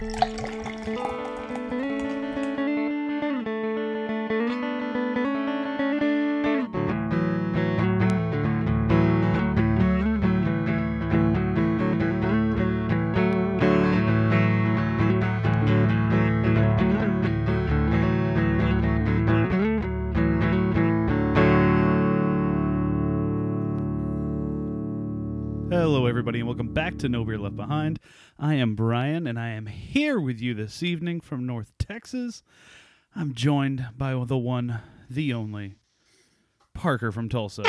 Everybody, and welcome back to No Beer Left Behind. I am Brian, and I am here with you this evening from North Texas. I'm joined by the one, the only, Parker from Tulsa.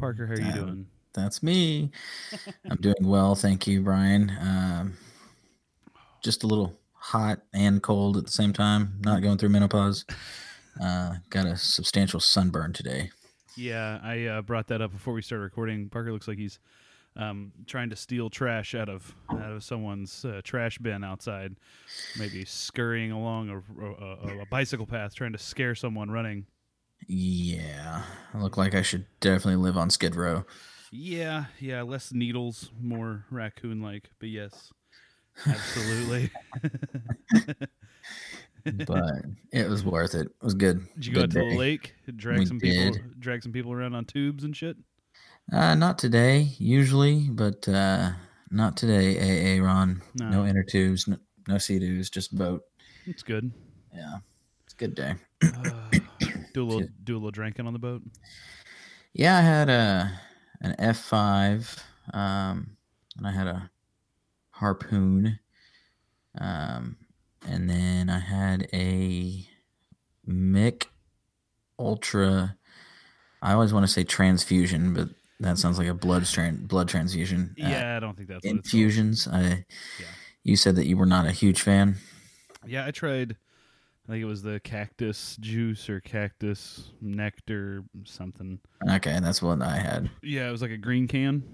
Parker, how are you Um, doing? That's me. I'm doing well, thank you, Brian. Um, just a little hot and cold at the same time. Not going through menopause. Uh, got a substantial sunburn today. Yeah, I uh, brought that up before we started recording. Parker looks like he's um, trying to steal trash out of out of someone's uh, trash bin outside. Maybe scurrying along a, a, a bicycle path, trying to scare someone running. Yeah, I look like I should definitely live on Skid Row. Yeah, yeah, less needles, more raccoon like, but yes. Absolutely. but it was worth it. It was good. Did you go out Good to the lake, drag We some people did. drag some people around on tubes and shit? Uh, not today, usually, but uh, not today. AA Ron, no, No. inner tubes, no, no sea doos, just boat. It's good. Yeah, it's a good day. Uh, do a little do a little drinking on the boat. Yeah, I had a an F five, um, and I had a harpoon, um, and then I had a Mich Ultra. I always want to say transfusion, but that sounds like a blood tran- blood transfusion. Uh, Yeah, I don't think that's infusions. I. Yeah. You said that you were not a huge fan. Yeah, I tried. I think it was the cactus juice or cactus nectar something. Okay, that's what I had. Yeah, it was like a green can.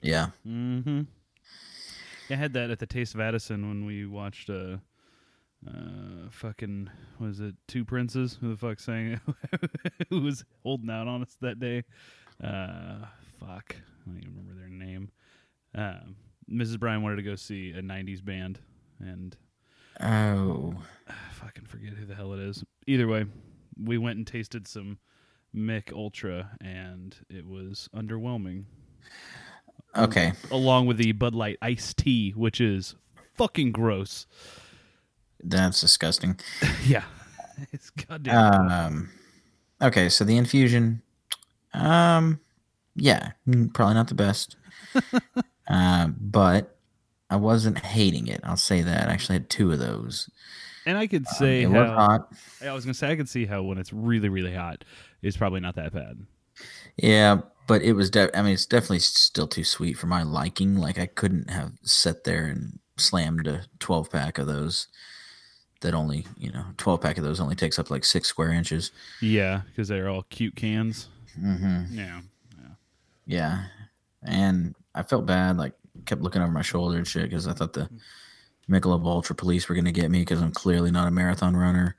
Yeah. Mm-hmm. I had that at the Taste of Addison when we watched uh uh fucking was it Two Princes? Who the fuck sang? Who was holding out on us that day? Uh fuck. I don't even remember their name. Um Mrs. Brian wanted to go see a nineties band and Oh. I fucking forget who the hell it is. Either way, we went and tasted some Mich Ultra and it was underwhelming. Okay. along with the Bud Light iced tea, which is fucking gross. That's disgusting. yeah, it's goddamn. Um, okay, so the infusion, um, yeah, probably not the best, uh, but I wasn't hating it. I'll say that. I actually had two of those. and I could Um, say were how hot. I was gonna say I could see how when it's really really hot, it's probably not that bad. Yeah, but it was. De- I mean, it's definitely still too sweet for my liking. Like I couldn't have sat there and slammed a twelve pack of those. That only, you know, twelve pack of those only takes up like six square inches. Yeah, because they're all cute cans. Mm-hmm. Yeah, Yeah, and I felt bad. Like kept looking over my shoulder and shit because I thought the Michelob Ultra Police were gonna get me because I'm clearly not a marathon runner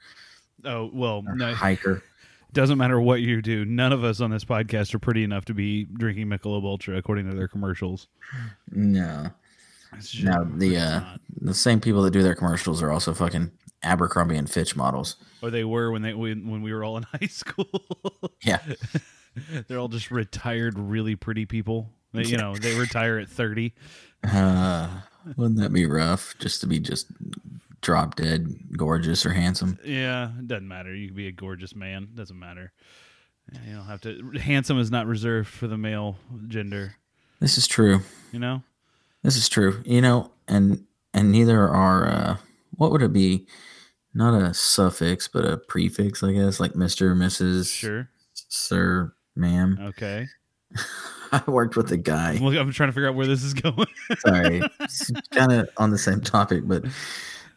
Oh well, no, hiker. doesn't matter what you do. None of us on this podcast are pretty enough to be drinking Michelob Ultra, according to their commercials. No, It's just- no. The uh, the same people that do their commercials are also fucking Abercrombie and Fitch models. or they were when they when, when we were all in high school. Yeah, They're all just retired, really pretty people. They, you know, they retire at thirty. uh, wouldn't that be rough? Just to be just drop dead, gorgeous or handsome. Yeah, it doesn't matter. You can be a gorgeous man. Doesn't matter. You don't have to. Handsome is not reserved for the male gender. This is true. You know. This is true. You know, and and neither are uh what would it be? Not a suffix, but a prefix, I guess, like Mr., Mrs., Sure. Sir, ma'am. Okay. I worked with a guy. I'm trying to figure out where this is going. Sorry, kind of on the same topic, but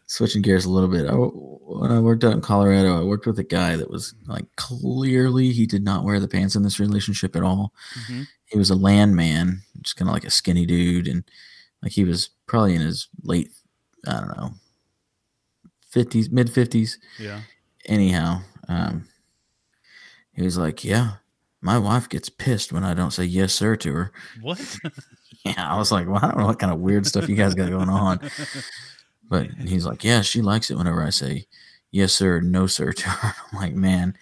switching gears a little bit. I, when I worked out in Colorado, I worked with a guy that was like clearly he did not wear the pants in this relationship at all. Mhm. He was a landman, just kind of like a skinny dude, and like he was probably in his late, I don't know, fifties, mid fifties. Yeah. Anyhow, um, he was like, "Yeah, my wife gets pissed when I don't say yes sir to her." What? Yeah, I was like, well, I don't know what kind of weird stuff you guys got going on. But he's like, yeah, she likes it whenever I say yes sir, no sir to her. I'm like, man,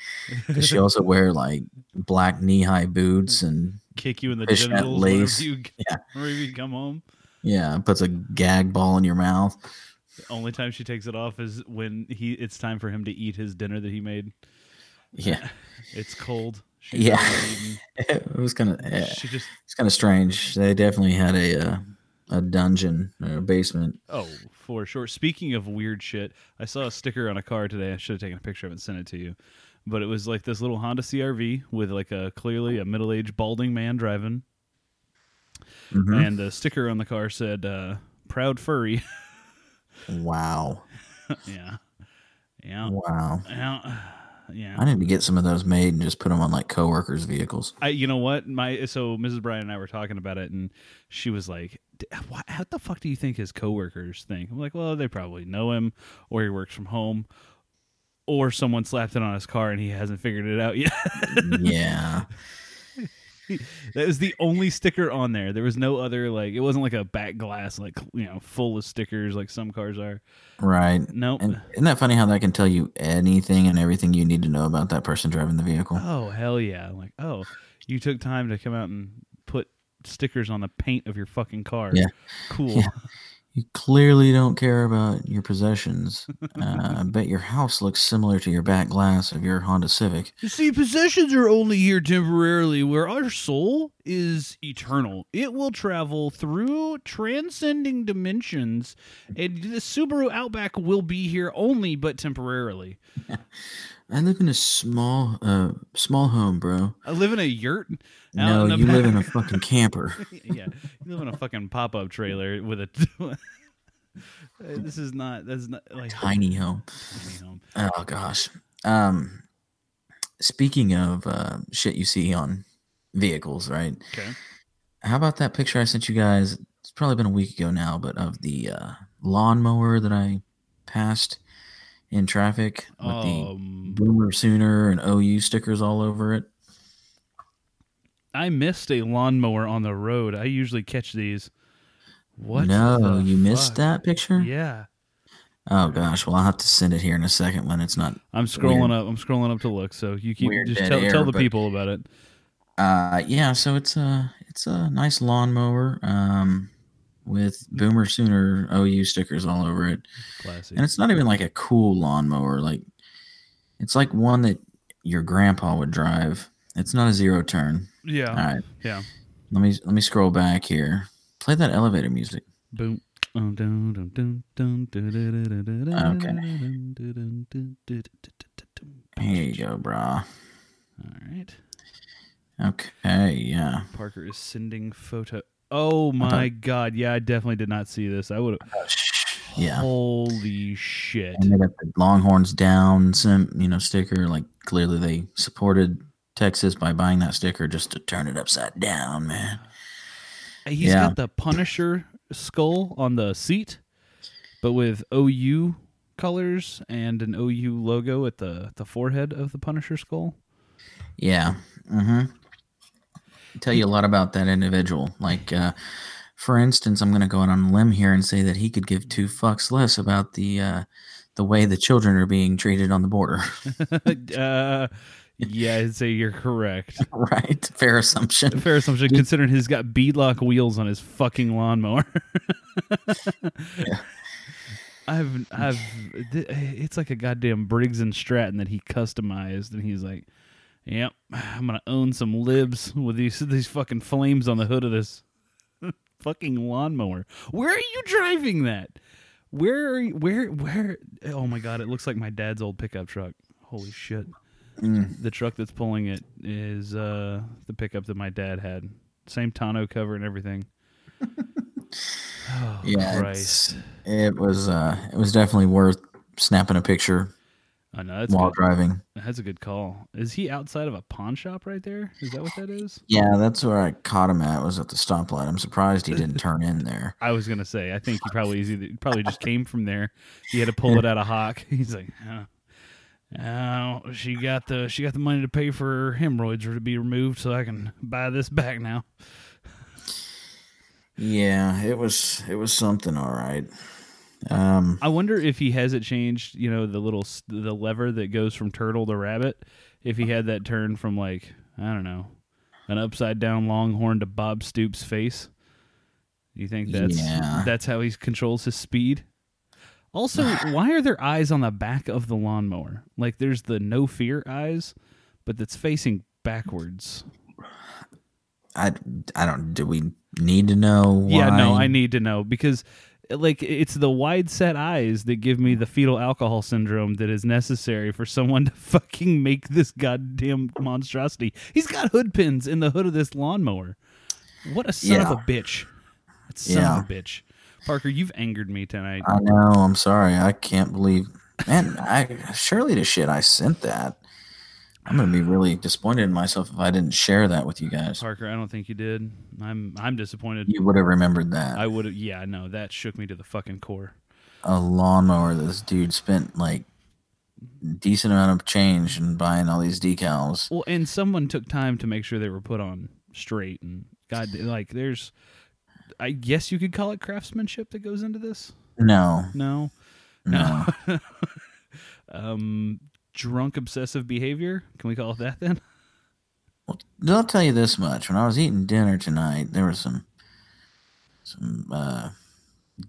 does she also wear like black knee high boots and Kick you in the genitals lace. whenever you, Yeah. whenever you come home. yeah, puts a gag ball in your mouth? The only time she takes it off is when he it's time for him to eat his dinner that he made. Yeah, It's cold. She's Yeah. it was kind of She just it's kind of strange. They definitely had a uh, a dungeon or a basement. oh for sure. Speaking of weird shit, I saw a sticker on a car today. I should have taken a picture of it and sent it to you. But it was like this little Honda CRV with like a clearly a middle aged balding man driving, Mhm. and the sticker on the car said uh, "Proud Furry." Wow, yeah, yeah, wow. yeah, yeah. I need to get some of those made and just put them on like coworkers' vehicles. I, you know what, my so Mrs. Brian and I were talking about it, and she was like, "D- why- "How the fuck do you think his coworkers think?" I'm like, "Well, they probably know him, or he works from home, or someone slapped it on his car and he hasn't figured it out yet." yeah, that was the only sticker on there. There was no other like, it wasn't like a back glass like you know full of stickers like some cars are. right. Nope. And isn't that funny how that can tell you anything and everything you need to know about that person driving the vehicle? oh hell yeah! I'm like, oh, you took time to come out and put stickers on the paint of your fucking car. Yeah. cool. Yeah. You clearly don't care about your possessions. Uh, I bet your house looks similar to your back glass of your Honda Civic. You see, possessions are only here temporarily, where our soul is eternal. It will travel through transcending dimensions, and the Subaru Outback will be here only but temporarily. I live in a small, uh, small home, bro. I live in a yurt. No, you live in a fucking camper. yeah, you live in a fucking pop up trailer with a. this is not. That's not like Tiny home. tiny home. Oh gosh. Um, speaking of uh, shit you see on vehicles, right? Okay. How about that picture I sent you guys? It's probably been a week ago now, but of the uh, lawnmower that I passed in traffic with the Um, Boomer Sooner and OU stickers all over it. I missed a lawnmower on the road. I usually catch these. What? no, the you missed that picture? Yeah. Oh gosh, well I'll have to send it here in a second when it's not. I'm scrolling Weird. up. I'm scrolling up to look. So you keep Weird just tell, air, tell the but- people about it. Uh, yeah, so it's a it's a nice lawnmower um, with Boomer Sooner OU stickers all over it. Classic. And it's not even like a cool lawnmower. Like it's like one that your grandpa would drive. It's not a zero turn. Yeah. All right. Yeah. Let me let me scroll back here. Play that elevator music. Boom. Okay. Here you go, brah. All right. Okay, yeah. Parker is sending photo. Oh my god! Yeah, I definitely did not see this. I would have. Yeah. Holy shit! And they got the Longhorns down, some you know sticker. Like clearly they supported Texas by buying that sticker just to turn it upside down, man. He's Yeah. got the Punisher skull on the seat, but with OU colors and an OU logo at the the forehead of the Punisher skull. Yeah. Mm-hmm. Tell you a lot about that individual. Like, uh, for instance, I'm going to go out on a limb here and say that he could give two fucks less about the uh, the way the children are being treated on the border. uh, yeah, I'd say you're correct. right? Fair assumption. Fair assumption, considering he's got beadlock wheels on his fucking lawnmower. I've, I've, it's like a goddamn Briggs and Stratton that he customized, and he's like, "Yep, I'm gonna own some libs with these these fucking flames on the hood of this fucking lawnmower." Where are you driving that? Where, are you, where, where? Oh my god, it looks like my dad's old pickup truck. Holy shit! Mm. the truck that's pulling it is uh the pickup that my dad had. Same tonneau cover and everything. oh, Yeah, Christ. it was uh, it was definitely worth snapping a picture I know that's while good. driving. That's a good call. Is he outside of a pawn shop right there? Is that what that is? Yeah, that's where I caught him at. Was at the stoplight. I'm surprised he didn't turn in there. I was gonna say. I think he probably either, probably just came from there. He had to pull it out of hock. He's like, oh, oh, she got the she got the money to pay for her hemorrhoids or to be removed, so I can buy this back now. Yeah, it was it was something all right. Um, I wonder if he has it changed. You know, the little the lever that goes from turtle to rabbit. If he had that turn from like I don't know, an upside down longhorn to Bob Stoops' face. You think that's Yeah. that's how he controls his speed? Also, why are there eyes on the back of the lawnmower? Like there's the no fear eyes, but that's facing backwards. I I don't. Do we need to know? Why? Yeah, no, I need to know because like it's the wide set eyes that give me the fetal alcohol syndrome that is necessary for someone to fucking make this goddamn monstrosity. He's got hood pins in the hood of this lawnmower. What a son Yeah. of a bitch. That son Yeah. of a bitch. Parker, you've angered me tonight. I know. I'm sorry. I can't believe. Man, I surely the shit I sent that. I'm gonna be really disappointed in myself if I didn't share that with you guys. Parker, I don't think you did. I'm I'm disappointed. You would have remembered that. I would have yeah, no, that shook me to the fucking core. a lawnmower this dude spent like decent amount of change in buying all these decals. Well, and someone took time to make sure they were put on straight and god like there's I guess you could call it craftsmanship that goes into this. No, No. no. um drunk obsessive behavior. Can we call it that then? Well, I'll tell you this much: when I was eating dinner tonight, there were some some uh,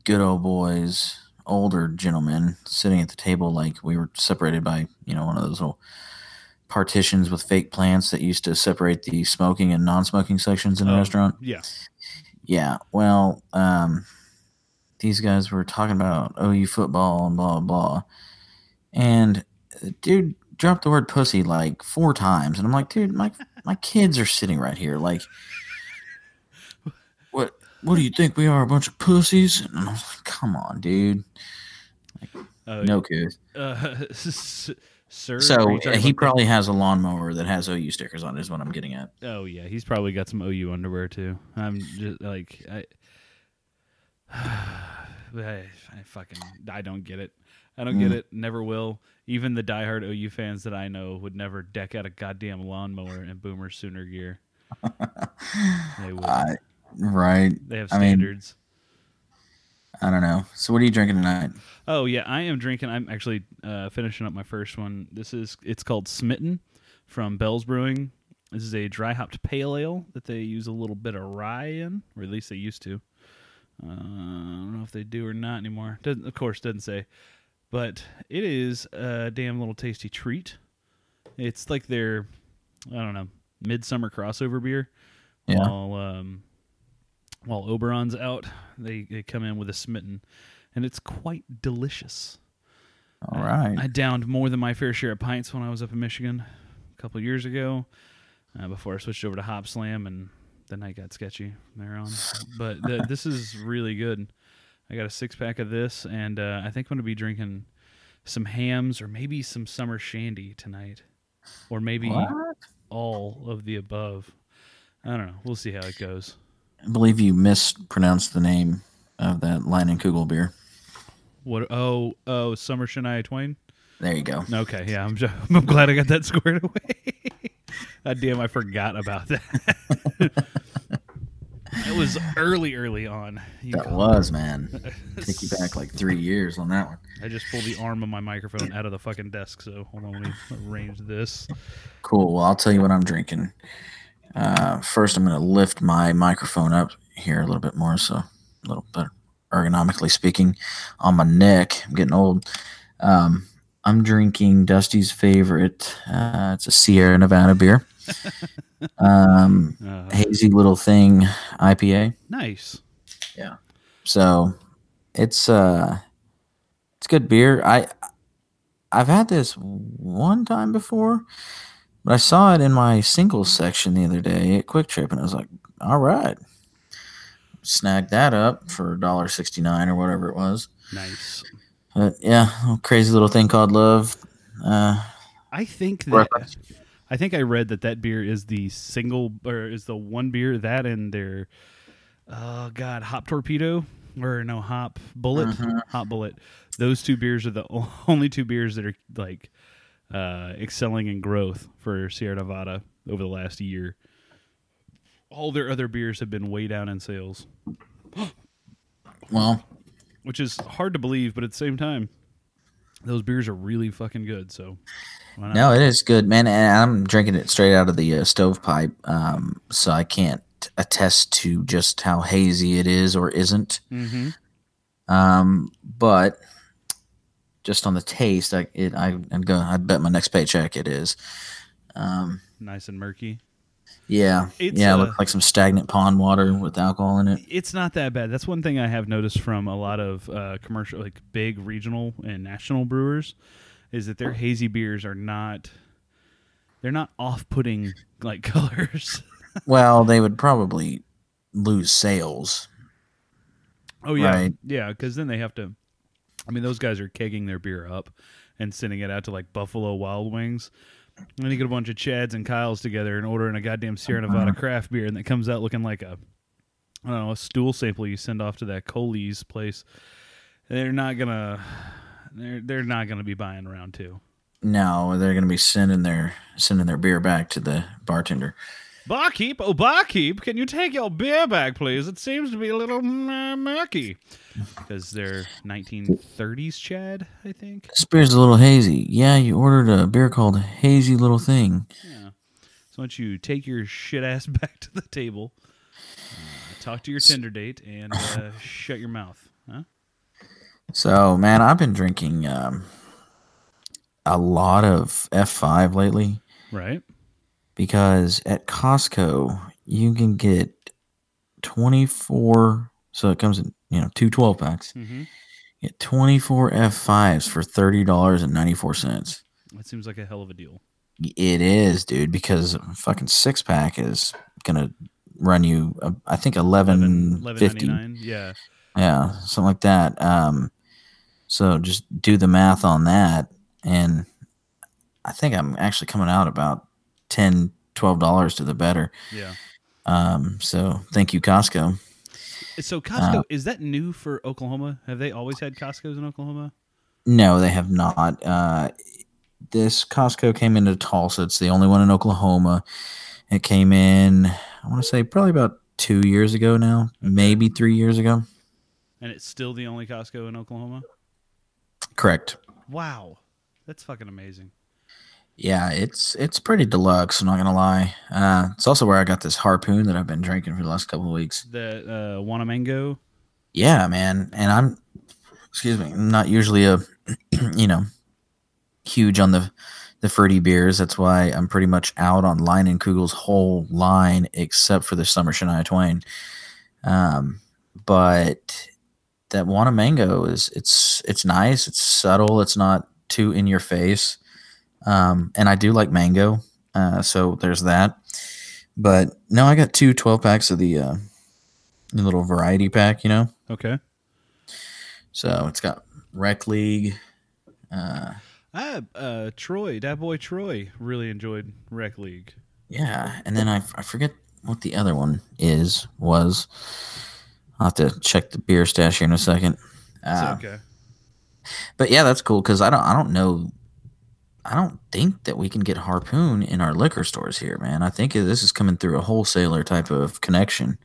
good old boys, older gentlemen, sitting at the table like we were separated by you know one of those little partitions with fake plants that used to separate the smoking and non-smoking sections in a Oh. restaurant. Yeah. Yeah, well, um, these guys were talking about OU football and blah blah blah, and dude dropped the word pussy like four times, and I'm like, dude, my my kids are sitting right here, like, what what do you think we are, a bunch of pussies? And I'm like, come on, dude, Uh, no kids. uh, sir. So he probably has a lawnmower that has OU stickers on. it, Is what I'm getting at. Oh yeah, he's probably got some OU underwear too. I'm just like I I, I fucking I don't get it. I don't get Mm. it. Never will. Even the diehard OU fans that I know would never deck out a goddamn lawnmower in Boomer Sooner gear. They would. I, right. they have I mean- standards. I don't know. So what are you drinking tonight? Oh yeah, I am drinking. I'm actually uh, finishing up my first one. This is it's called Smitten from Bell's Brewing. This is a dry hopped pale ale that they use a little bit of rye in, or at least they used to. Uh, I don't know if they do or not anymore. Doesn't, of course, doesn't say. But it is a damn little tasty treat. It's like their, I don't know, midsummer crossover beer. Yeah. While um, while Oberon's out, they, they come in with a Smitten, and it's quite delicious. All I- right. I downed more than my fair share of pints when I was up in Michigan a couple years ago, uh, before I switched over to Hopslam, and the night got sketchy there on. But th- this is really good. I got a six pack of this, and uh, I think I'm gonna be drinking some Hamm's or maybe some summer shandy tonight, or maybe What? all of the above. I don't know. We'll see how it goes. I believe you mispronounced the name of that Leinenkugel beer. What? Oh, oh, summer Shania Twain. There you go. Okay, yeah, I'm, I'm glad I got that squared away. God damn, I forgot about that. it was early, early on. You That was, man. Take you back like three years on that one. I just pulled the arm of my microphone out of the fucking desk, so hold on, let me arrange this. Cool. Well, I'll tell you what I'm drinking. Uh, first, I'm going to lift my microphone up here a little bit more, so a little better ergonomically speaking on my neck. I'm getting old. Um, I'm drinking Dusty's favorite. Uh, it's a Sierra Nevada beer. um, Uh, hazy little thing IPA. nice. Yeah. So it's uh it's good beer. I I've had this one time before, but I saw it in my singles section the other day at QuikTrip and I was like, all right. Snagged that up for $1.69 or whatever it was. Nice. But yeah, crazy little thing called love. Uh I think that. I think I read that that beer is the single or is the one beer that and their oh god hop torpedo or no hop bullet Mhm. hop bullet. Those two beers are the only two beers that are like uh, excelling in growth for Sierra Nevada over the last year. All their other beers have been way down in sales. Well, which is hard to believe, but at the same time, those beers are really fucking good. So? No, it is good, man. And I'm drinking it straight out of the uh, stovepipe, um, so I can't attest to just how hazy it is or isn't. Mm-hmm. Um, but just on the taste, I it I I'd go. I'd bet my next paycheck it is. Um, Nice and murky. yeah, It's, yeah, uh, looks like some stagnant pond water with alcohol in it. It's not that bad. That's one thing I have noticed from a lot of uh, commercial, like big regional and national brewers, is that their oh. hazy beers are not. They're not off-putting like colors. Well, they would probably lose sales. Oh yeah, Right. yeah. Because then they have to. I mean, those guys are kegging their beer up and sending it out to like Buffalo Wild Wings. And then you get a bunch of Chads and Kyles together and ordering a goddamn Sierra mm-hmm. Nevada craft beer, and that comes out looking like a, I don't know, a stool sample you send off to that Coley's place. They're not gonna, they're they're not gonna be buying round two. No, they're going to be sending their sending their beer back to the bartender. Barkeep, oh barkeep, can you take your beer back, please? It seems to be a little uh, murky because they're 1930s Chad, I think. This beer's a little hazy. Yeah, you ordered a beer called Hazy Little Thing. Yeah. So why don't you take your shit ass back to the table, uh, talk to your Tinder date, and uh, shut your mouth? Huh? So, man, I've been drinking um, a lot of F5 lately Right. because at Costco you can get 24 so it comes in, you know, two 12 packs. Mm-hmm. Get 24 F5s for $30.94. That seems like a hell of a deal. It is, dude, because a fucking six pack is going to run you uh, I think 11 Eleven 50. Yeah. Yeah, something like that. Um, so just do the math on that, and I think I'm actually coming out about 10 dollars to the better. Yeah. Um, so thank you, Costco. So Costco is that new for Oklahoma? Have they always had Costco's in Oklahoma? No, they have not. Uh, this Costco came into Tulsa. It's the only one in Oklahoma. It came in, I want to say, probably about two years ago now, maybe three years ago. And it's still the only Costco in Oklahoma? Correct. Wow. That's fucking amazing. Yeah, it's it's pretty deluxe. I'm not gonna lie. Uh, it's also where I got this harpoon that I've been drinking for the last couple of weeks. The uh, Wanna Yeah, man. And I'm, excuse me, I'm not usually a, you know, huge on the the fruity beers. That's why I'm pretty much out on Leinenkugel's whole line except for the Summer Shania Twain. Um, but that Wanna Mango is it's it's nice. It's subtle. It's not too in your face. Um, and I do like mango. Uh, so there's that. But no, I got two 12 packs of the uh, little variety pack, you know. Okay. So it's got Rec League. Uh, I uh Troy, that boy Troy really enjoyed Rec League. yeah, and then I, I forget what the other one is was. I'll have to check the beer stash here in a second. It's Uh, okay. But yeah, that's cool because I don't I don't know. I don't think that we can get Harpoon in our liquor stores here, man. I think this is coming through a wholesaler type of connection.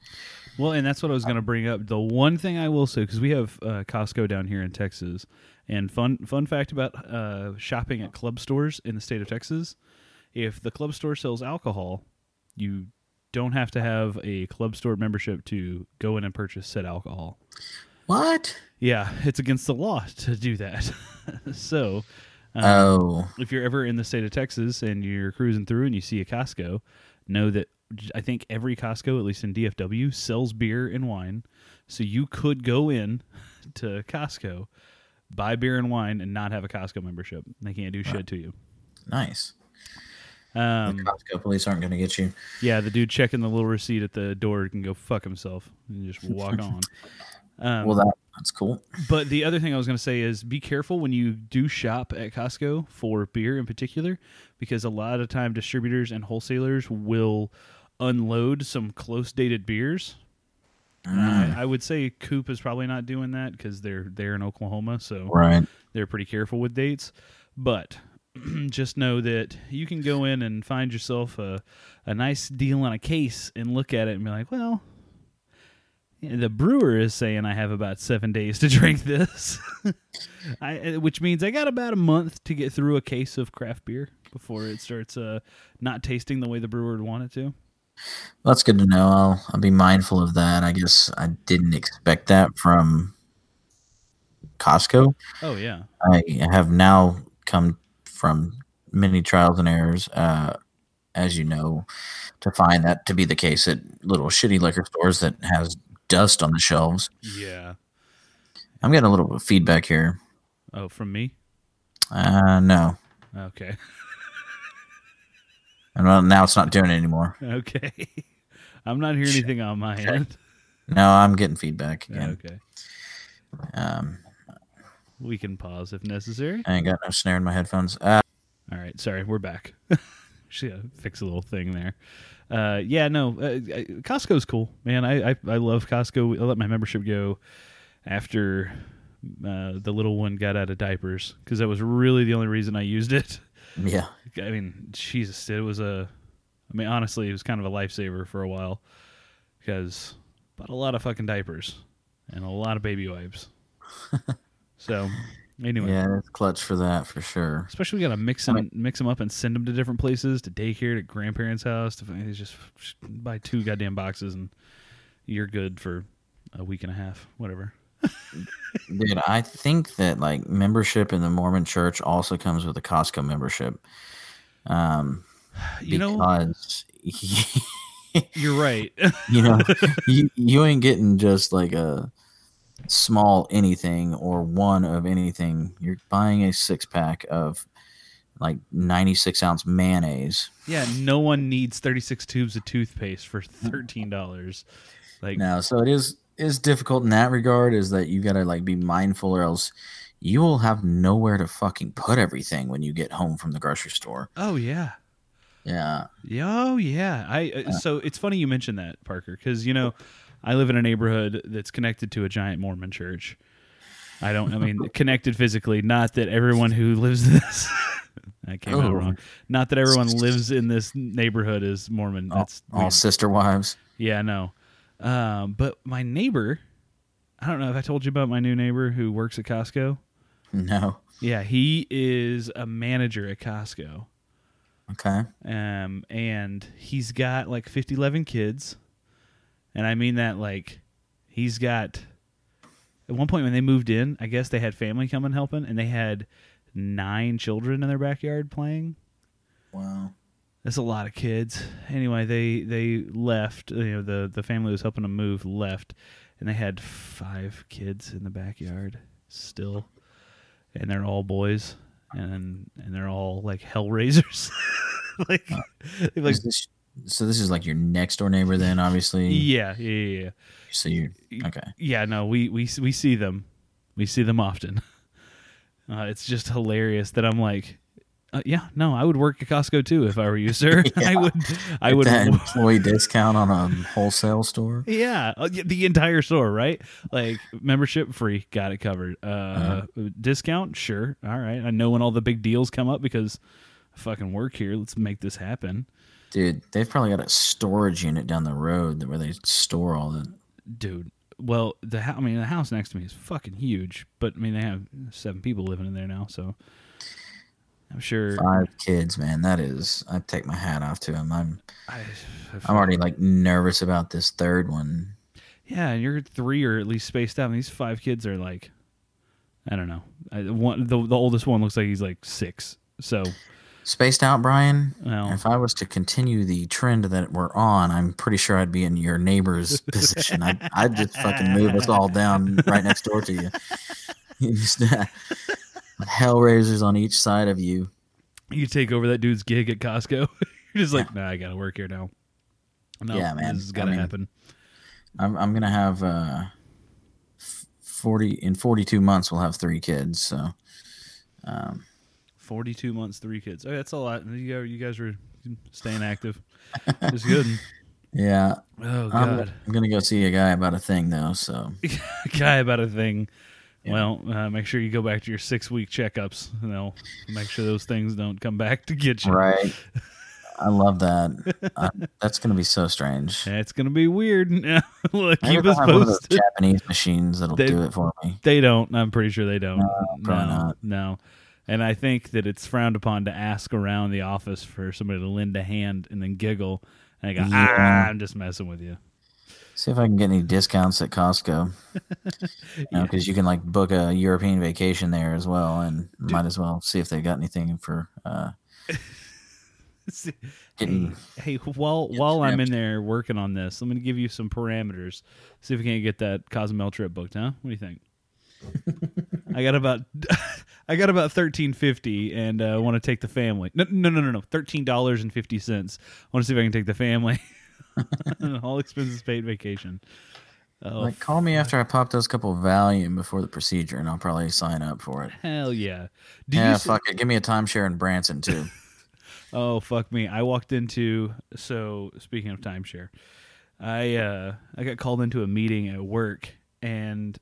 Well, and that's what I was going to bring up. The one thing I will say, because we have uh, Costco down here in Texas, and fun fun fact about uh, shopping at club stores in the state of Texas, if the club store sells alcohol, you don't have to have a club store membership to go in and purchase said alcohol. What? Yeah, it's against the law to do that. so, um, Oh, if you're ever in the state of Texas and you're cruising through and you see a Costco, know that I think every Costco, at least in DFW, sells beer and wine. So you could go in to Costco, buy beer and wine, and not have a Costco membership. They can't do shit to you. nice. Um, the Costco police aren't going to get you. yeah, the dude checking the little receipt at the door can go fuck himself and just walk on. Um, Well, that that's cool. But the other thing I was going to say is be careful when you do shop at Costco for beer in particular, because a lot of time distributors and wholesalers will unload some close dated beers. And Mm, I, I would say Coop is probably not doing that because they're they're in Oklahoma, so right. they're pretty careful with dates. But just know that you can go in and find yourself a, a nice deal on a case and look at it and be like, well, The brewer is saying I have about seven days to drink this, I, uh, which means I got about a month to get through a case of craft beer before it starts uh, not tasting the way the brewer would want it to. That's good to know. I'll I'll be mindful of that. I guess I didn't expect that from Costco. Oh yeah, I have now come from many trials and errors, uh, as you know, to find that to be the case at little shitty liquor stores that has dust on the shelves. yeah. I'm getting a little bit of feedback here. Oh, from me. Uh, no, Okay, and well, now it's not doing it anymore. okay. I'm not hearing anything on my end. No, I'm getting feedback again. Okay, Um, we can pause if necessary. I ain't got no snare in my headphones. Uh, All right, sorry, we're back. Should uh, fix a little thing there. Uh, yeah, no, uh, uh, Costco's cool, man. I, I I love Costco. I let my membership go after uh, the little one got out of diapers because that was really the only reason I used it. yeah, I mean, Jesus, it was a. I mean, honestly, it was kind of a lifesaver for a while because bought a lot of fucking diapers and a lot of baby wipes. so, anyway, yeah, it's clutch for that for sure. Especially we gotta mix them, mix them up, and send them to different places, to daycare, to grandparents' house. To just, just buy two goddamn boxes, and you're good for a week and a half, whatever. Dude, I think that like membership in the Mormon Church also comes with a Costco membership. Um, You know, because you're right. you know you you ain't getting just like a small anything or one of anything. You're buying a six pack of like 96 ounce mayonnaise. yeah, no one needs 36 tubes of toothpaste for thirteen dollars. Like, No, so it is is difficult in that regard. Is that you gotta like be mindful, or else you will have nowhere to fucking put everything when you get home from the grocery store. oh yeah, Yeah, Yeah, Oh yeah, I. Uh, Uh. so it's funny you mentioned that, Parker, because you know, I live in a neighborhood that's connected to a giant Mormon church. I don't. I mean, connected physically. Not that everyone who lives in this. I came out Oh. wrong. Not that everyone lives in this neighborhood is Mormon. all, That's all weird. sister wives. yeah, no. Um, but my neighbor, I don't know if I told you about my new neighbor who works at Costco. No, Yeah, he is a manager at Costco. okay. um, and he's got like 50, 11 kids, and I mean that like he's got. At one point when they moved in, I guess they had family coming helping, and they had nine children in their backyard playing. Wow. That's a lot of kids. Anyway, they they left. You know, the the family was helping them move left, and they had five kids in the backyard still, and they're all boys, and and they're all like hellraisers. like, they've, like Is this, so this is like your next door neighbor, then obviously. yeah, yeah, yeah, yeah. So you okay? Yeah, no, we we we see them, we see them often. Uh, it's just hilarious that I'm like, uh, yeah, no, I would work at Costco too if I were you, sir. I would, I Get would. that employee discount on a wholesale store. Yeah, uh, the entire store, right? Like membership free, got it covered. Uh, Uh-huh. discount, sure, all right. I know when all the big deals come up because I fucking work here. Let's make this happen, Dude, they've probably got a storage unit down the road where they store all the. dude. Well, the hou- I mean, the house next to me is fucking huge, but I mean, they have seven people living in there now, so I'm sure. Five kids, man. That is, I take my hat off to them. I'm, I, I'm already like nervous about this third one. Yeah, and you're three or at least spaced out. And these five kids are like, I don't know. I, one, the the oldest one looks like he's like six. So, Spaced out, Brian. well, If I was to continue the trend that we're on, I'm pretty sure I'd be in your neighbor's position. I'd, I'd just fucking move us all down right next door to you. You just, Hellraisers on each side of you. you take over that dude's gig at Costco. you're just like, nah, I gotta work here now. No, Yeah, man. This has I gotta mean, happen. I'm, I'm gonna have uh, forty in 42 months. We'll have three kids. So, um, Forty-two months, three kids. Oh, that's a lot. You guys, you guys were staying active. It's good. yeah, Oh I'm, God, I'm gonna go see a guy about a thing though. So, guy about a thing. Yeah. Well, uh, make sure you go back to your six-week checkups. And they'll make sure those things don't come back to get you. right. I love that. Uh, that's gonna be so strange. It's gonna be weird. Look, keep us have one of those posted. Japanese machines that'll They- do it for me. They don't. I'm pretty sure they don't. No, probably no, not. no. And I think that it's frowned upon to ask around the office for somebody to lend a hand and then giggle. And I go, Yeah. ah, I'm just messing with you. See if I can get any discounts at Costco. Yeah. Because you can like book a European vacation there as well, and might as well see if they got anything for uh, See- getting. Hey, while while I'm in there working on this, I'm gonna give you some parameters. See if we can't get that Cozumel trip booked, huh? What do you think? I got about I got about thirteen fifty, and uh, want to take the family. No, no, no, no, no. Thirteen dollars and fifty cents. I want to see if I can take the family. All expenses paid vacation. Oh Like, call me after I pop those couple Valium before the procedure, and I'll probably sign up for it. hell yeah! Do yeah, fuck it. Give me a timeshare in Branson too. Oh fuck me! I walked into so speaking of timeshare, I uh I got called into a meeting at work and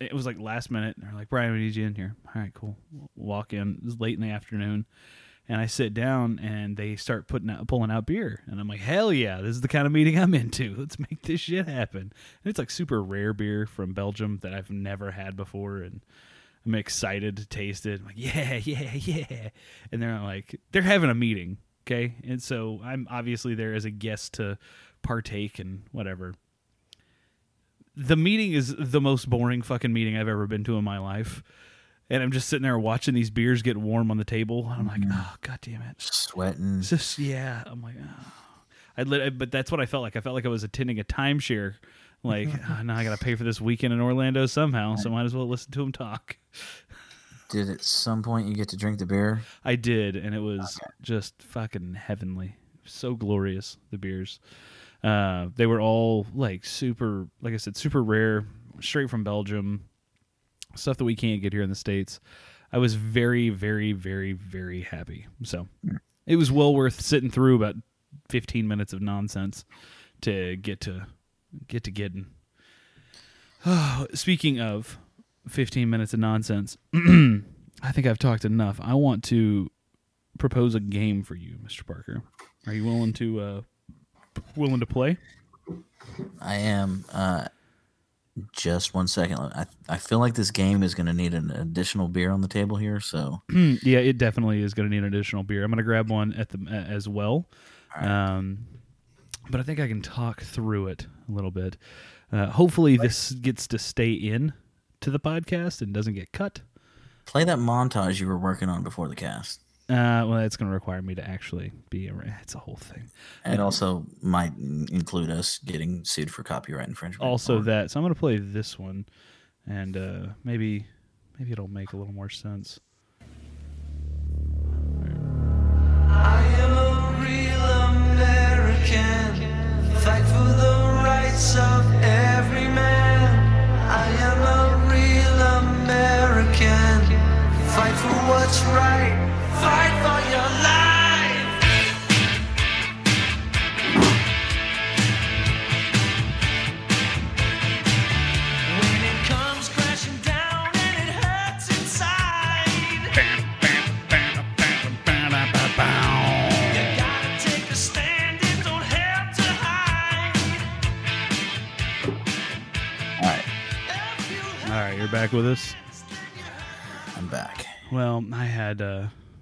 it was like last minute. And they're like, "Brian, we need you in here." All right, cool. Walk in. It was late in the afternoon, and I sit down and they start putting out pulling out beer, and I'm like, "Hell yeah! This is the kind of meeting I'm into. Let's make this shit happen." And it's like super rare beer from Belgium that I've never had before, and I'm excited to taste it. I'm like, yeah, yeah, yeah. And they're like, they're having a meeting, okay? And so I'm obviously there as a guest to partake and whatever. The meeting is the most boring fucking meeting I've ever been to in my life. And I'm just sitting there watching these beers get warm on the table. And I'm like, mm-hmm. oh, god damn it. Sweating. It's just, yeah. I'm like, oh. I lit, but that's what I felt like. I felt like I was attending a timeshare. Like, oh, now I got to pay for this weekend in Orlando somehow. So might as well listen to him talk. Did at some point you get to drink the beer? I did, and it was just fucking heavenly. So glorious, the beers. Uh, they were all like super, like I said, super rare, straight from Belgium, stuff that we can't get here in the States. I was very, very, very, very happy. So it was well worth sitting through about 15 minutes of nonsense to get to get to getting. Speaking of 15 minutes of nonsense, I think I've talked enough. I want to propose a game for you, Mr. Parker. Are you willing to uh willing to play? I am. Uh, just one second. I I feel like this game is going to need an additional beer on the table here. So yeah, it definitely is going to need an additional beer. I'm going to grab one at the uh, as well. Um, but I think I can talk through it a little bit. Uh, hopefully, this gets to stay in to the podcast and doesn't get cut. play that montage you were working on before the cast. Uh, well, that's going to require me to actually be. A, it's a whole thing. It also might include us getting sued for copyright infringement. Also, or- that so I'm going to play this one, and uh, maybe maybe it'll make a little more sense.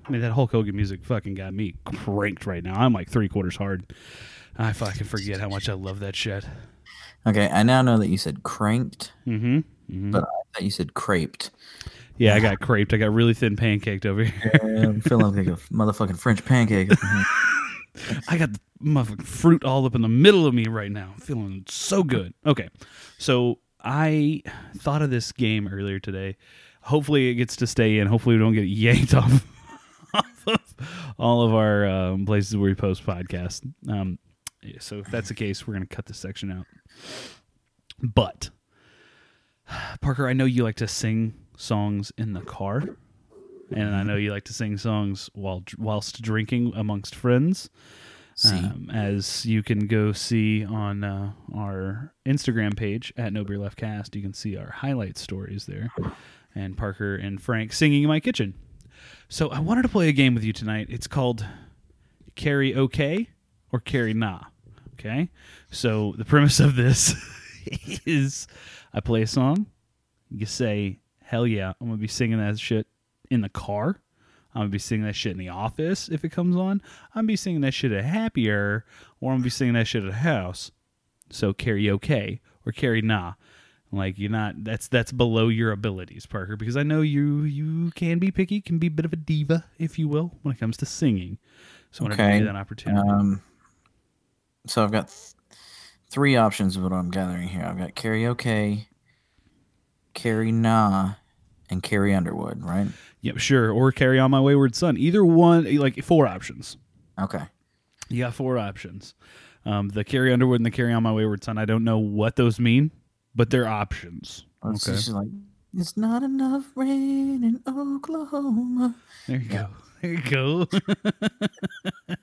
I mean, that Hulk Hogan music fucking got me cranked right now. I'm like three quarters hard. I fucking forget how much I love that shit. Okay, I now know that you said cranked, Mm-hmm. mm-hmm. but I thought you said craped. Yeah, I got craped. I got really thin pancaked over here. Yeah, I'm feeling like a motherfucking French pancake. up in here. I got the motherfucking fruit all up in the middle of me right now. I'm feeling so good. Okay, so I thought of this game earlier today. Hopefully, it gets to stay in. Hopefully, we don't get yanked off, off of all of our um, places where we post podcasts. Um, yeah, so if that's the case, we're gonna cut this section out. But Parker, I know you like to sing songs in the car, and I know you like to sing songs while whilst drinking amongst friends. Um, as you can go see on uh, our Instagram page at No Beer Left Cast, you can see our highlight stories there, and Parker and Frank singing in my kitchen. So I wanted to play a game with you tonight. It's called carry okay or carry nah. Okay. So the premise of this is I play a song, you say, hell yeah, I'm going to be singing that shit in the car. I'm to be singing that shit in the office if it comes on. I'm to be singing that shit at Happier or I'm to be singing that shit at the house. So carry okay or carry nah. Like you're not that's that's below your abilities, Parker, because I know you you can be picky, can be a bit of a diva, if you will, when it comes to singing. So whenever you Okay, get that opportunity. Um, so I've got th- three options of what I'm gathering here. I've got karaoke, Carrie Nah, and Carrie Underwood, right? Yep, sure. Or carry on my wayward son. Either one, like four options. Okay. You got four options. Um, the carry Underwood and the carry on my wayward son. I don't know what those mean, but they're options. It's Okay. like, it's not enough rain in Oklahoma. There you go. There you go.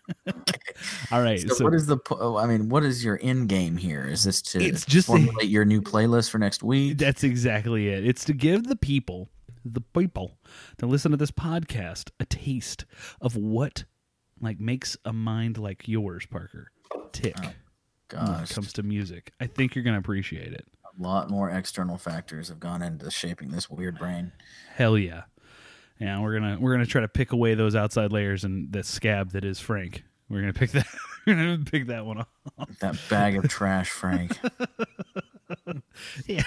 All right. So, So, what is the? po- oh, I mean, what is your end game here? Is this to It's just a- formulate your new playlist for next week? that's exactly it. It's to give the people, the people that listen to this podcast, a taste of what like makes a mind like yours, Parker, tick oh, when it comes to music. I think you're gonna appreciate it. A lot more external factors have gone into shaping this weird brain. Hell yeah. Yeah, we're gonna we're gonna try to pick away those outside layers and that scab that is Frank. We're gonna pick that we're gonna pick that one off. That bag of trash, Frank. Yeah.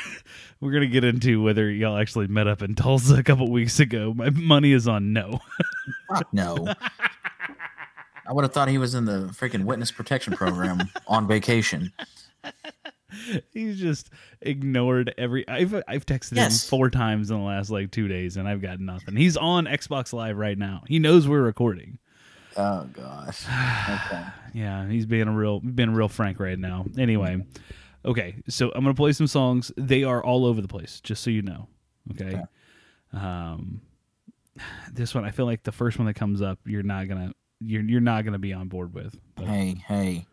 We're gonna get into whether y'all actually met up in Tulsa a couple weeks ago. My money is on no. Fuck no. I would have thought he was in the freaking witness protection program on vacation. He's just ignored every I've I've texted Yes. him four times in the last like two days and I've got nothing. He's on Xbox Live right now. He knows we're recording. Oh gosh. Okay. Yeah, he's being a real being real frank right now. Anyway, okay, so I'm gonna play some songs. They are all over the place, just so you know. Okay. Um, this one I feel like the first one that comes up, you're not gonna you're you're not gonna be on board with. But, Hey, hey.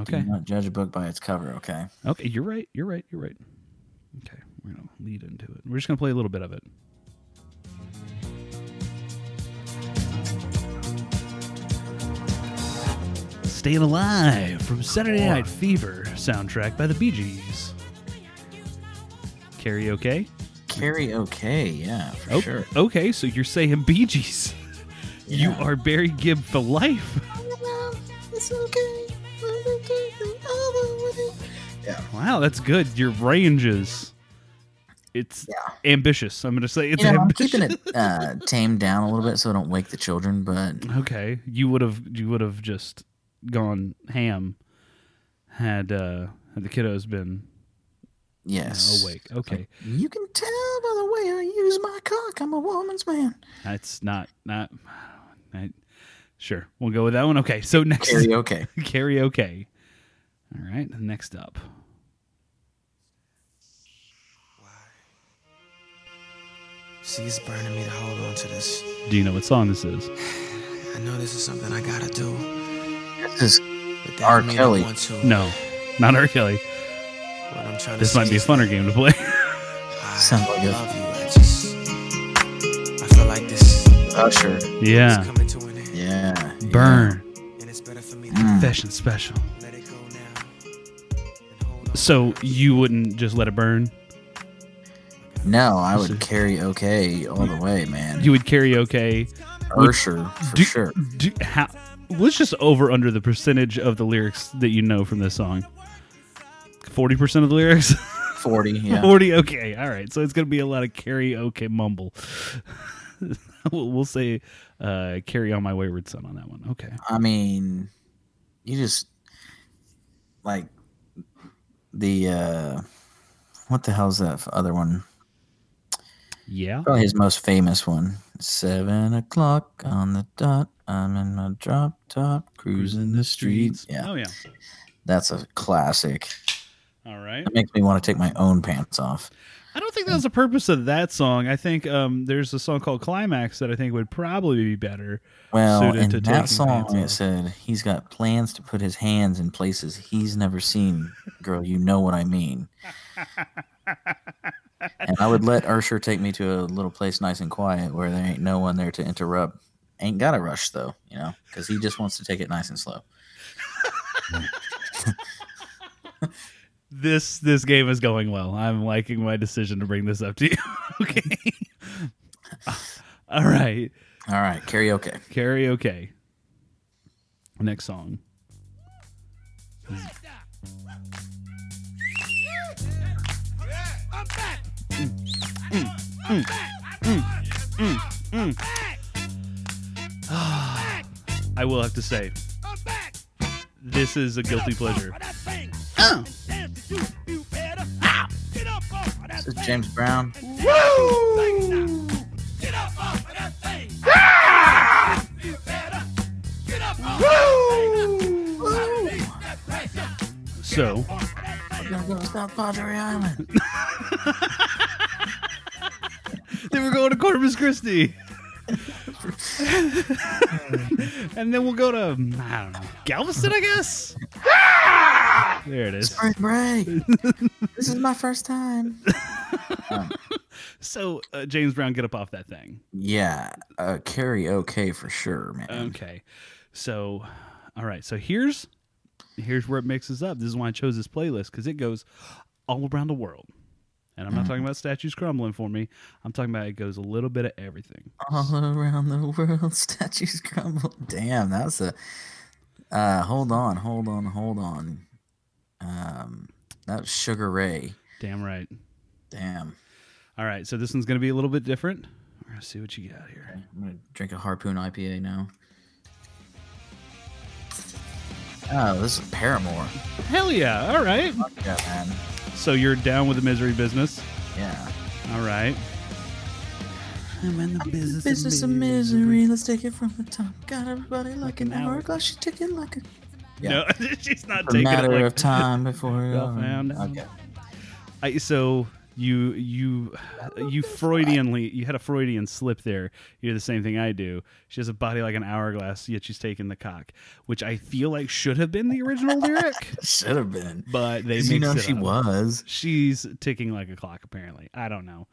Okay. Do not judge a book by its cover, okay? Okay, you're right. You're right. You're right. Okay, we're gonna lead into it. We're just gonna play a little bit of it. Staying Alive from Saturday Night Fever soundtrack by the Bee Gees. Karaoke? Karaoke, yeah, for Oh, sure. Okay, so you're saying Bee Gees. You are Barry Gibb for life. It's okay. Yeah. Wow, that's good. Your range is it's Yeah. ambitious. I'm gonna say it's You know, I'm keeping it uh, tamed down a little bit so I don't wake the children, but Okay, you would have you would have just gone ham had uh had the kiddos been you know, yes. awake. Okay, You can tell by the way I use my cock, I'm a woman's man. that's not not. I, sure, we'll go with that one. Okay, so next Karaoke. karaoke. All right, next up. See, it's burning me to hold on to this. Do you know what song this is? I know this is something I gotta do, This is R. Kelly. I want to. No, not R. Kelly. What I'm trying This say might be a funner game to play. I Sounds like a- love you. I just, I feel like this Usher. yeah, coming to an end, Yeah. burn and it's better for me Mm. confession special. let it go now. and hold on So you wouldn't just let it burn? No, I would carry okay all the way, man. You would karaoke would- Usher, for do, sure. do, how, let's just over under the percentage of the lyrics that you know from this song. Forty percent of the lyrics. 40, yeah. Forty. Okay. All right. So it's gonna be a lot of karaoke mumble. we'll, we'll say uh, "Carry on my wayward son" on that one. Okay. I mean, you just like the uh what the hell's that other one? Yeah. Probably his most famous one. Seven o'clock on the dot. I'm in my drop top, cruising the streets. Yeah, Oh yeah. that's a classic. All right. That makes me want to take my own pants off. I don't think that was the purpose of that song. I think um, there's a song called "Climax" that I think would probably be better. Well, Suited in to that song, it said he's got plans to put his hands in places he's never seen. Girl, you know what I mean. and I would let Ursher take me to a little place nice and quiet where there ain't no one there to interrupt ain't got to rush though, you know, because he just wants to take it nice and slow. This this game is going well. I'm liking my decision to bring this up to you. okay. All right. All right, karaoke. Karaoke. Next song. I will have to say, this is a guilty pleasure. Oh. This is James Brown. So, We're gonna go to South Padre Island. then we're going to Corpus Christi. and then we'll go to, I don't know, Galveston, I guess? There it is. Spring break. this is my first time. So, uh, James Brown, get up off that thing. Yeah, uh, karaoke for sure, man. Okay. So, all right. So here's here's where it mixes up. This is why I chose this playlist because it goes all around the world. And I'm not talking about statues crumbling for me. I'm talking about it goes a little bit of everything. All around the world, statues crumble. Damn, that's a. Uh, hold on, hold on, hold on. Um, that was Sugar Ray. Damn right. Damn. All right. So this one's going to be a little bit different. We're going to see what you got here. I'm gonna drink a harpoon IPA now. Oh, this is Paramore. Hell yeah. All right. Fuck yeah, man. So you're down with the misery business. Yeah. All right. I'm in the business, Business of misery. Let's take it from the top. Got everybody like an hourglass. She's ticking like a. Yeah. No, she's not A taking matter it like of time before it Well all- found out. Okay. I, so you you you Freudianly you had a Freudian slip there. You're the same thing I do. She has a body like an hourglass, yet she's taking the cock, which I feel like should have been the original lyric, Should have been. but they mixed you know she up. was. She's ticking like a clock. Apparently, I don't know.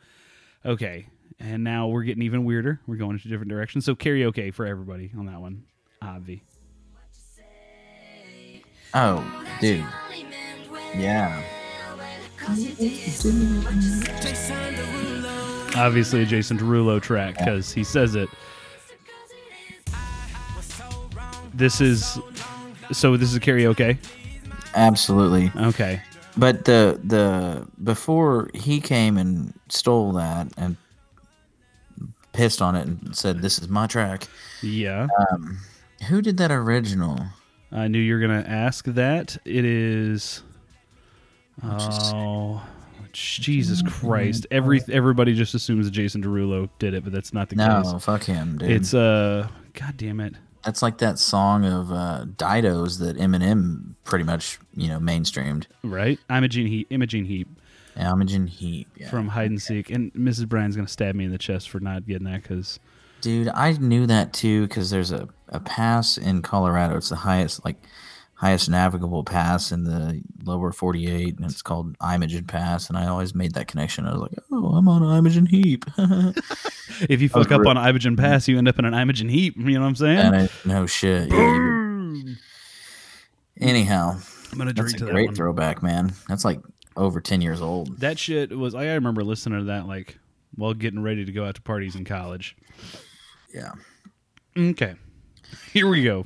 Okay, and now we're getting even weirder. We're going into different directions. So karaoke for everybody on that one. Obvi. Oh, dude. Yeah. Obviously, a Jason Derulo track because he says it. This is so. This is karaoke. Absolutely. Okay. But the the before he came and stole that and pissed on it and said this is my track. Yeah. Um, who did that original? I knew you were gonna ask that. It is. Oh, Jesus Christ! Every everybody just assumes that Jason Derulo did it, but that's not the No, case. No, fuck him, dude. It's uh, God damn it. That's like that song of uh, Dido's that Eminem pretty much you know mainstreamed. Right? Imogene Heap. Imogene Heap Imogen Heap. Yeah. from Hide and Seek, and Mrs. Brian's gonna stab me in the chest for not getting that because Dude, I knew that too because there's a, a pass in Colorado. It's the highest like highest navigable pass in the lower 48, and it's called Imogen Pass. And I always made that connection. I was like, oh, I'm on Imogen Heap. if you fuck up real- on Imogen Pass, you end up in an Imogen Heap. You know what I'm saying? I, no shit. Yeah, anyhow, I'm gonna that's drink a to great throwback, man. That's like over 10 years old. That shit was. I remember listening to that like while getting ready to go out to parties in college. Yeah. Okay, here we go.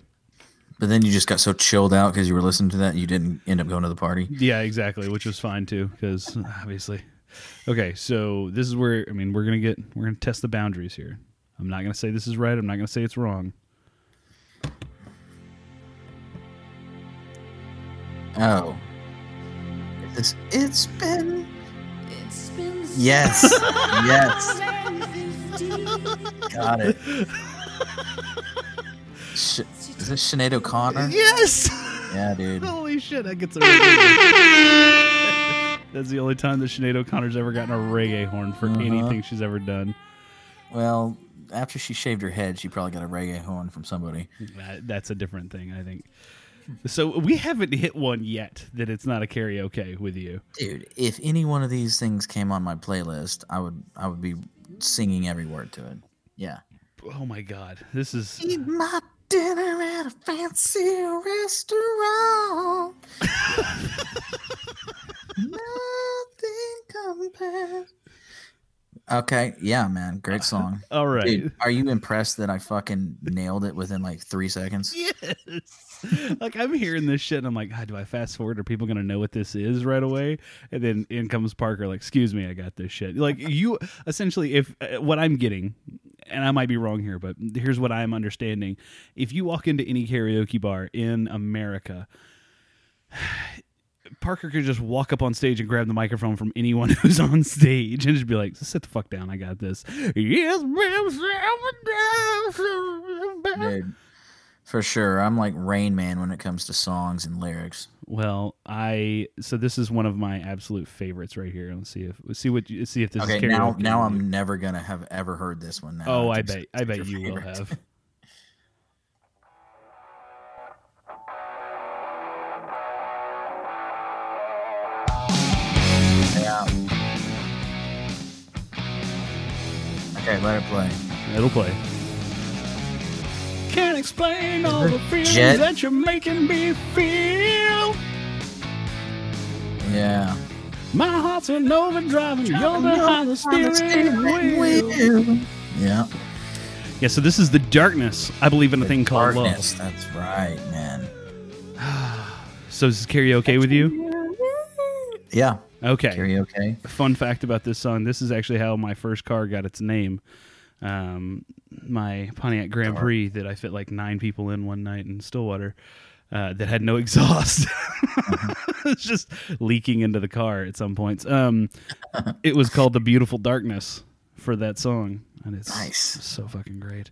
But then you just got so chilled out because you were listening to that, you didn't end up going to the party. Yeah, exactly, which was fine too, because obviously. Okay, so this is where I mean we're gonna get we're gonna test the boundaries here. I'm not gonna say this is right. I'm not gonna say it's wrong. Oh. It's, it's been. Yes. yes. Got it. Sh- is this Sinead O'Connor? Yes. Yeah, dude. Holy shit, that gets a. That's the only time that Sinead O'Connor's ever gotten a reggae horn for Uh-huh. anything she's ever done. Well, after she shaved her head, she probably got a reggae horn from somebody. That, that's a different thing, I think. So we haven't hit one yet that it's not a karaoke with you. Dude, if any one of these things came on my playlist, I would I would be singing every word to it. Yeah. oh my god, this is Eat my dinner at a fancy restaurant. Nothing compares. Okay, yeah, man, great song. all right. Dude, are you impressed that I fucking nailed it within like three seconds? Yes. like I'm hearing this shit and I'm like, God, do I fast forward? Are people gonna know what this is right away? And then in comes Parker, like, excuse me, I got this shit. Like you essentially, if uh, what I'm getting, and I might be wrong here, but here's what I'm understanding: if you walk into any karaoke bar in America. Parker could just walk up on stage and grab the microphone from anyone who's on stage and just be like, "Sit the fuck down, I got this." Yes, ma'am. For sure. I'm like Rain Man when it comes to songs and lyrics. Well, I so this is one of my absolute favorites right here. Let's see if let's see what you, see if this Okay, is now karaoke now. I'm never gonna have ever heard this one. Now Oh, I it's- bet I bet you will have. Yeah. Okay, let it play. It'll play. Can't explain all the feelings Jet? that you're making me feel. Yeah. My heart's an overdrive and you're behind the steering wheel. Yeah. Yeah, so this is the darkness. I believe in a thing called Darkness. That's right, man. So is this karaoke with you? Yeah. Okay. Karaoke. fun fact about this song this is actually how my first car got its name um, my pontiac grand Dark. prix that i fit like nine people in one night in stillwater uh, that had no exhaust it's just leaking into the car at some points um, it was called the beautiful darkness for that song and it's Nice. so fucking great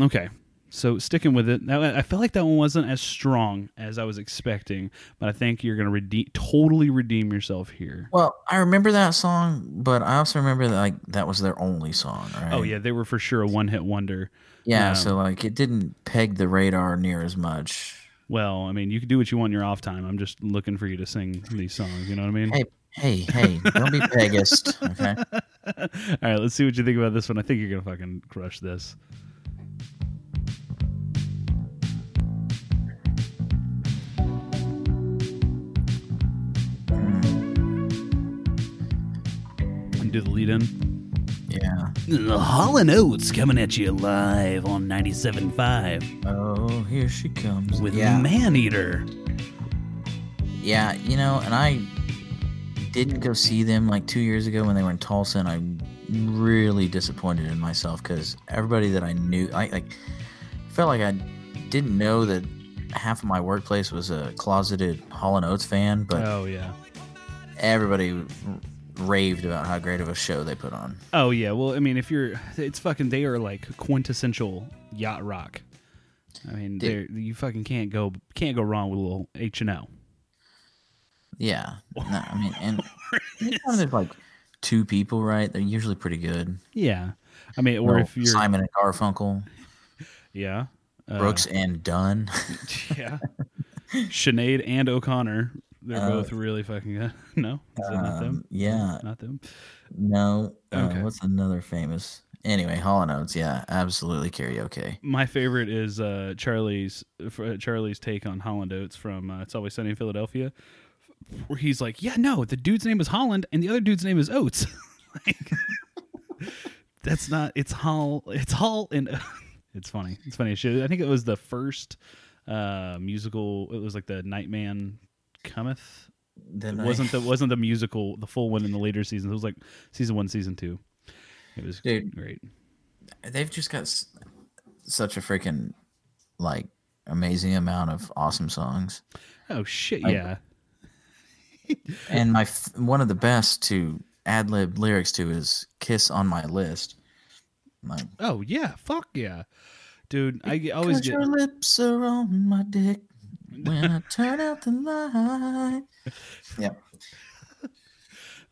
okay so sticking with it, I felt like that one wasn't as strong as I was expecting, but I think you're gonna redeem, totally redeem yourself here. Well, I remember that song, but I also remember that like that was their only song, right? Oh yeah, they were for sure a one-hit wonder. Yeah, Um, so like it didn't peg the radar near as much. Well, I mean, you can do what you want in your off time. I'm just looking for you to sing these songs. You know what I mean? Hey, hey, hey, don't be Pegist, okay? All right, let's see what you think about this one. I think you're gonna fucking crush this. Do the lead in. Yeah. The Hall and Oates coming at you live on 97.5 Oh, here she comes. with yeah. Man Eater. Yeah, you know, and I didn't go see them like two years ago when they were in Tulsa, and I'm really disappointed in myself because everybody that I knew, I like, felt like I didn't know that half of my workplace was a closeted Hall and Oates fan, but Oh yeah. everybody raved about how great of a show they put on. Oh yeah, well, I mean, if you're, it's fucking. They are like quintessential yacht rock. I mean, Dude. they're you fucking can't go can't go wrong with a little H and O. Yeah, no, I mean, and anytime there's like two people, right? They're usually pretty good. Yeah, I mean, or if you're, Simon and Garfunkel, yeah, uh, Brooks and Dunn. yeah, Sinead and O'Connor, they're Uh, both really fucking good. No, is that not them? Um, yeah, Not them. No. Uh, Okay. What's another famous? Anyway, Hall and Oates. Yeah, absolutely karaoke. My favorite is uh, Charlie's uh, Charlie's take on Holland Oates from uh, It's Always Sunny in Philadelphia, where he's like, "Yeah, no, the dude's name is Holland and the other dude's name is Oates." like, that's not. It's Hall. It's Hall and. it's funny. It's funny shit. I think it was the first uh, musical. It was like the Nightman Cometh. Then It wasn't the wasn't the musical the full one in the later seasons. It was like season one, season two. It was Dude. great. They've just got s- such a freaking like amazing amount of awesome songs, Oh shit! Like- Yeah. and my f- one of the best to ad lib lyrics to is "Kiss on My List." Like, Oh yeah, fuck yeah, dude. I always get your lips are on my dick when I turn out the light. Yep.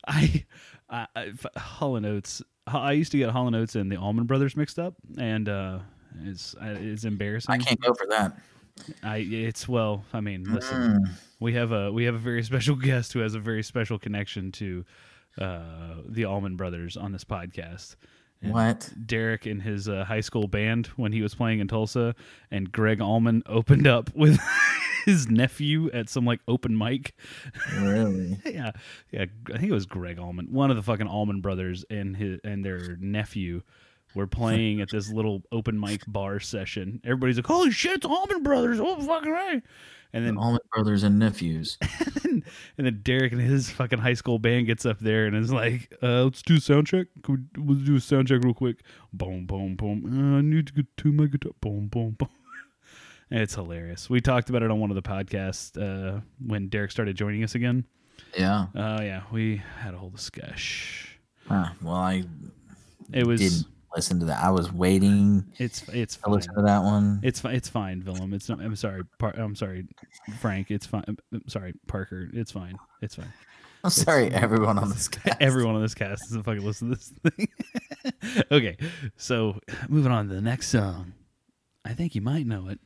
I, I, I f- Hall and Oates. I used to get Hall and Oates and the Allman Brothers mixed up, and uh, it's it's embarrassing. I can't go for that. I it's well. I mean, listen, Mm. we have a we have a very special guest who has a very special connection to uh, the Allman Brothers on this podcast, What? Derek in his uh, high school band when he was playing in Tulsa, and Greg Allman opened up with his nephew at some like open mic. Really? yeah, yeah. I think it was Greg Allman, one of the fucking Allman brothers, and his and their nephew were playing at this little open mic bar session. Everybody's like, "Holy shit, it's Allman Brothers!" Oh fucking right! And then Allman brothers and nephews. and then Derek and his fucking high school band gets up there and is like, uh, "Let's do a sound check. Can we, let's do a sound check real quick." Boom, boom, boom. Uh, I need to get to my guitar. Boom, boom, boom. it's hilarious. We talked about it on one of the podcasts uh, when Derek started joining us again. Yeah. Uh, yeah, we had a whole discussion. Huh. Well, I It was. didn't listen to that. I was waiting It's it's fine. listen to that one. It's it's fine, Willem. It's not. I'm sorry. Par- I'm sorry, Frank. It's fine. I'm sorry, Parker. It's fine. It's fine. I'm sorry, everyone on this cast. Everyone on this cast doesn't fucking listen to this thing. okay, so moving on to the next song. I think you might know it.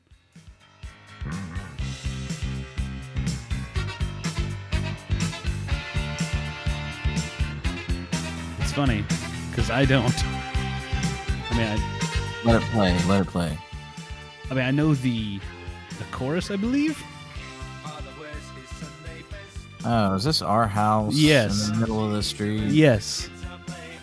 It's funny because I don't. I mean, I, Let it play. Let it play. I mean, I know the the chorus, I believe. Oh, is this our house? Yes. In the middle of the street. Yes.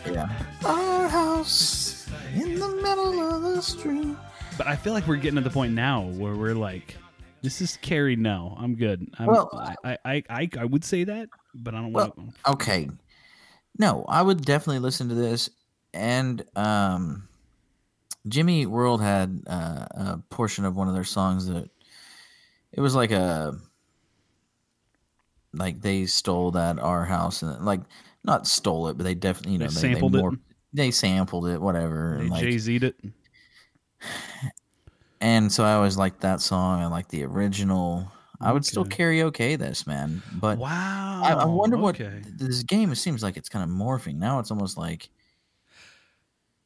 Yeah. Our house in the middle of the street. But I feel like we're getting to the point now where we're like, this is Carrie. No, I'm good. I'm, Well, I, I, I, I would say that, but I don't want. Okay. No, I would definitely listen to this. And um, Jimmy World had uh, a portion of one of their songs that it was like a like they stole that our house and like not stole it, but they definitely you know They they, sampled it? morphed- They sampled it, whatever. They like, Jay Z'd it. and so I always liked that song. I like the original. I would still Okay. karaoke this, man. But Wow. I, I wonder what this game. It seems like it's kind of morphing now. It's almost like,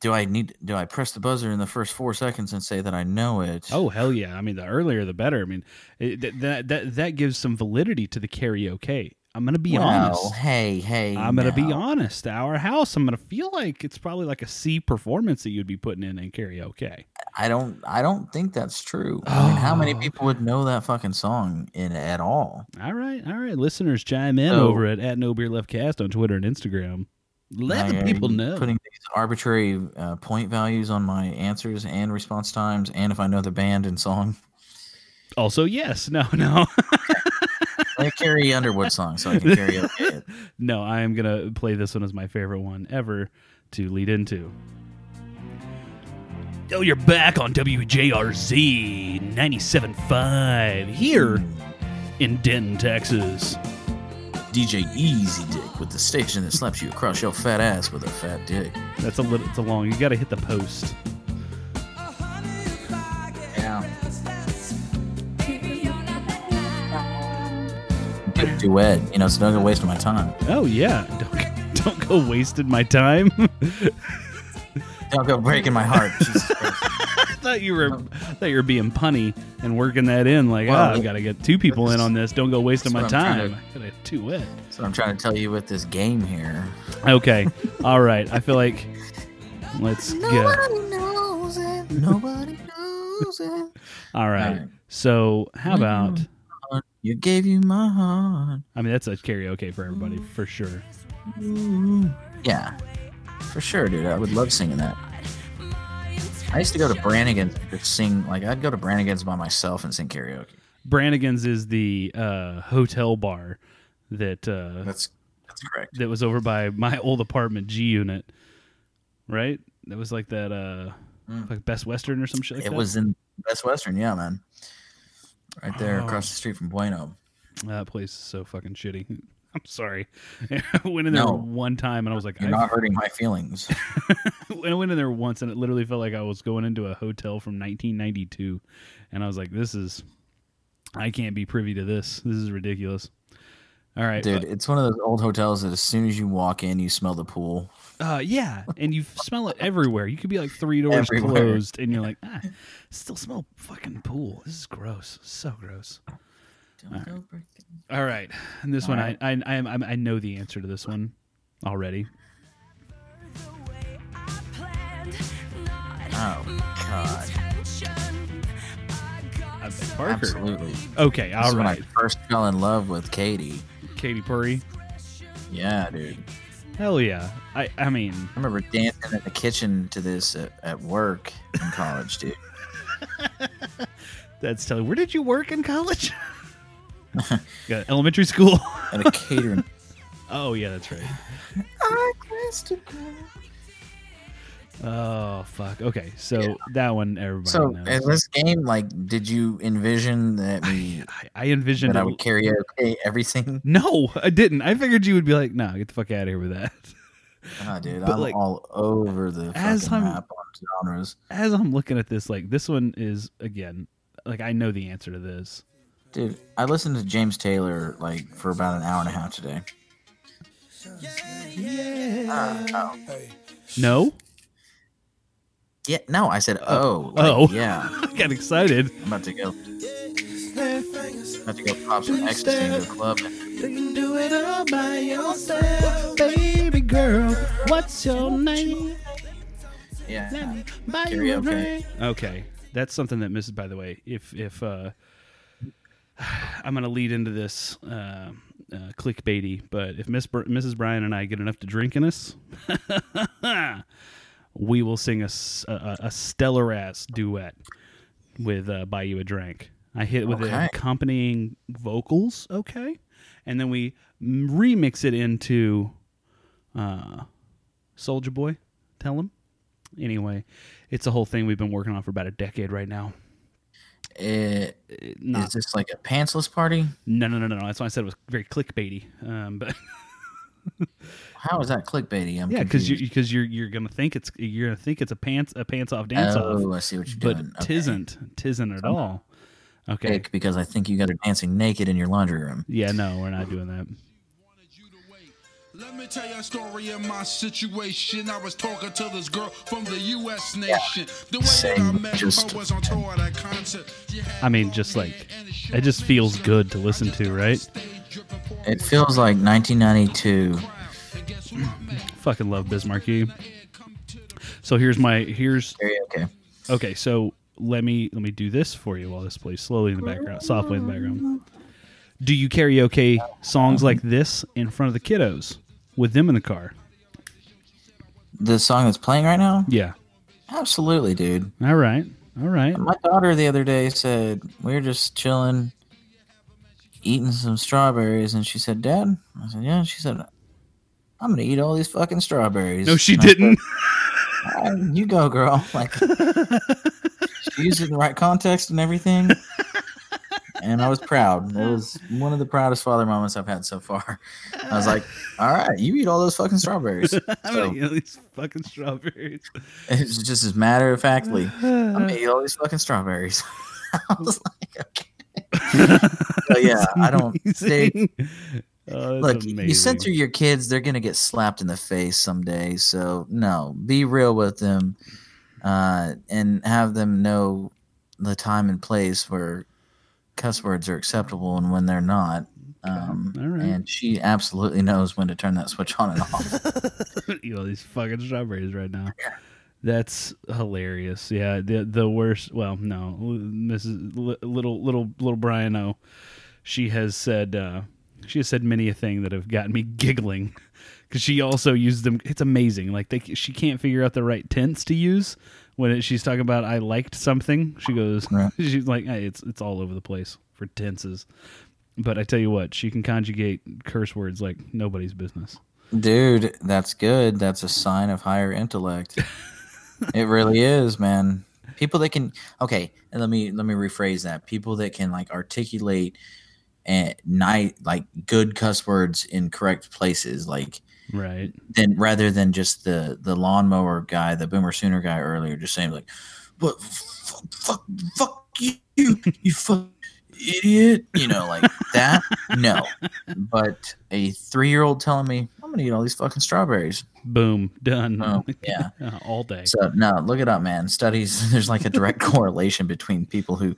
do I need? Do I press the buzzer in the first four seconds and say that I know it? Oh hell yeah! I mean, the earlier the better. I mean, it, that, that that that gives some validity to the karaoke. I'm gonna be well, honest. Hey, hey. I'm gonna be honest. Our house. I'm gonna feel like it's probably like a C performance that you'd be putting in in karaoke. I don't. I don't think that's true. I mean, how many Oh. people would know that fucking song in at all? All right, all right, listeners, chime in So- over at at No Beer Left Cast on Twitter and Instagram. Let the people know. Putting these arbitrary uh, point values on my answers and response times, and if I know the band and song. Also, yes, no, no, Like Carrie Underwood song, so I can carry it. no. I am gonna play this one as my favorite one ever to lead into. Oh, you're back on WJRZ 97.5 here in Denton, Texas. DJ Easy Dick with the station that slaps you across your fat ass with a fat dick. That's a little, it's a long. You got to hit the post. Yeah. Good duet, you know, so don't go wasting my time. Oh yeah, don't don't go wasting my time. Don't go breaking my heart. Jesus Christ. I thought you were, thought you were being punny and working that in. Like, Well, ah, I've got to get two people in on this. Don't go wasting my that's what I'm time. I got to two wet. That's what I'm trying to tell you with this game here. Okay, all right. I feel like let's go. Nobody knows it. Nobody knows it. All right. Alright. So how about? You gave you my heart. I mean, that's a karaoke for everybody for sure. Yeah, for sure, dude. I would love singing that. I used to go to Brannigan's and just sing like I'd go to Brannigan's by myself and sing karaoke. Brannigan's is the uh, hotel bar that uh, That's that's correct. that was over by my old apartment G unit, right? That was like that uh Mm. like Best Western or some shit like It that. was in Best Western, yeah, man. Right there Oh. across the street from Bueno. that place is so fucking shitty. I'm sorry. I went in there No. one time and I was like, You're I, not hurting my feelings. I went in there once and it literally felt like I was going into a hotel from 1992, and I was like, this is, I can't be privy to this. This is ridiculous. All right, Dude, it's one of those old hotels that as soon as you walk in, you smell the pool. Uh, yeah, and you smell it everywhere. You could be like three doors Everywhere. closed, and you're like, ah, still smell fucking pool. This is gross. So gross. All right, and this All one, right. I, I, I, I know the answer to this one already. Oh God, Parker. absolutely. Okay, This all is when. I first fell in love with Katie. Katy Perry. Yeah, dude. Hell yeah. I I mean, I remember dancing in the kitchen to this at, at work in college, dude. that's telling. Where did you work in college? Got elementary school. and a catering. oh yeah, that's right. Oh fuck. Okay, so that one everybody So knows. in this game, like, did you envision that we I, I envisioned. that I it- would karaoke everything? no, I didn't. I figured you would be like, "Nah, get the fuck out of here with that." Oh, dude, But, I'm like, all over the as fucking I'm- map on genres. As I'm looking at this, like this one is again, like I know the answer to this. Dude, I listened to James Taylor like for about an hour and a half today. Uh, oh. No, Yeah, no, I said oh. like, oh. yeah. I got excited. I'm about to go. About to go pop some ecstasy into a club. baby girl. What's your name? Yeah. Buy you a Karaoke. Okay, that's something that misses. By the way, if if uh, I'm gonna lead into this uh, uh, clickbaity, but if Miss Br- Mrs. Brian and I get enough to drink in us, we will sing a stellar ass duet with uh, "Buy You a Drink." I hit it with the Okay. accompanying vocals, okay, and then we remix it into uh, "Soldier Boy." Tell him. Anyway, it's a whole thing we've been working on for about a decade right now. It, not is this like a pantsless party? no, no, no, no, no. That's why I said it was very clickbaity. Um, but How is that clickbaity? I'm yeah, because you because you're you're gonna think it's you're gonna think it's a pants a pants off dance oh, off, I see what you're but doing. Okay. tisn't tisn't at all. Okay, because I think you got her dancing naked in your laundry room. yeah, no, we're not doing that. Let me tell you a story of my situation. I was talking to this girl from the U.S. nation. The way that I met just- her was on tour at a concert. I mean, just like it just feels good to listen to, right? It feels like 1992. Fucking love Biz Markie. So here's my here's Karaoke. okay. So let me let me do this for you while this plays slowly in the background, softly in the background. Do you karaoke songs like this in front of the kiddos with them in the car? The song that's playing right now? Yeah. Absolutely, dude. All right. All right. My daughter the other day said we were just chilling, eating some strawberries, and she said, "Dad," I said, "Yeah." She said, "I'm gonna eat all these fucking strawberries." No, she And didn't. "All right, you go, girl. Like she used it in the right context and everything. And I was proud. It was one of the proudest father moments I've had so far. I was like, "All right, you eat all those fucking strawberries." I'm gonna eat all these fucking strawberries. It's just as matter of factly. I'm gonna eat all these fucking strawberries. I was like, okay. But yeah, I don't. They. Oh, look, you amazing. censor your kids, they're gonna get slapped in the face someday. So no, be real with them, uh, and have them know the time and place where cuss words are acceptable and when they're not. Um, All right. And she absolutely knows when to turn that switch on and off. eat all these fucking strawberries right now. That's hilarious. Yeah, the the worst. Well, no, Mrs. Li- Little Little Little Brian O. She has said uh, she has said many a thing that have gotten me giggling because she also used them. It's amazing. Like they, she can't figure out the right tense to use when it, she's talking about I liked something. She goes, Right. she's like, hey, it's it's all over the place for tenses. But I tell you what, she can conjugate curse words like nobody's business. Dude, that's good. That's a sign of higher intellect. it really is, man. People that can okay, let me let me rephrase that. People that can like articulate eh, and night like good cuss words in correct places, like Right. then rather than just the the lawnmower guy, the boomer sooner guy earlier, just saying like, "What? Fuck, fuck, fuck you, you fuck idiot," you know, like that. No, but a three year old telling me, "I'm gonna eat all these fucking strawberries." Boom. Done. Oh, yeah. Uh, All day. So no, look it up, man. Studies there's like a direct correlation between people who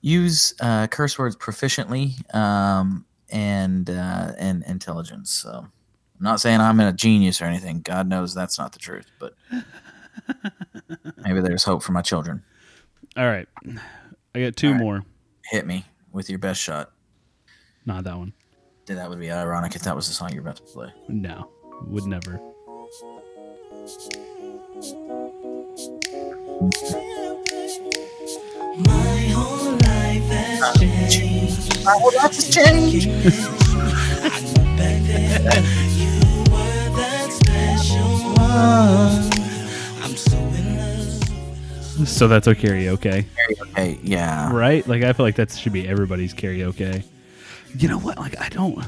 use uh, curse words proficiently um, and uh, and intelligence. So I'm not saying I'm a genius or anything. God knows that's not the truth, but Maybe there's hope for my children. All right. I got two All right. more. Hit me with your best shot. Not that one. Dude, that would be ironic if that was the song you're about to play. No. Would never. My whole life has changed. well, that's a change. Back so in love. So that's okay karaoke. Okay, yeah. Right? Like I feel like that should be everybody's karaoke. You know what? Like I don't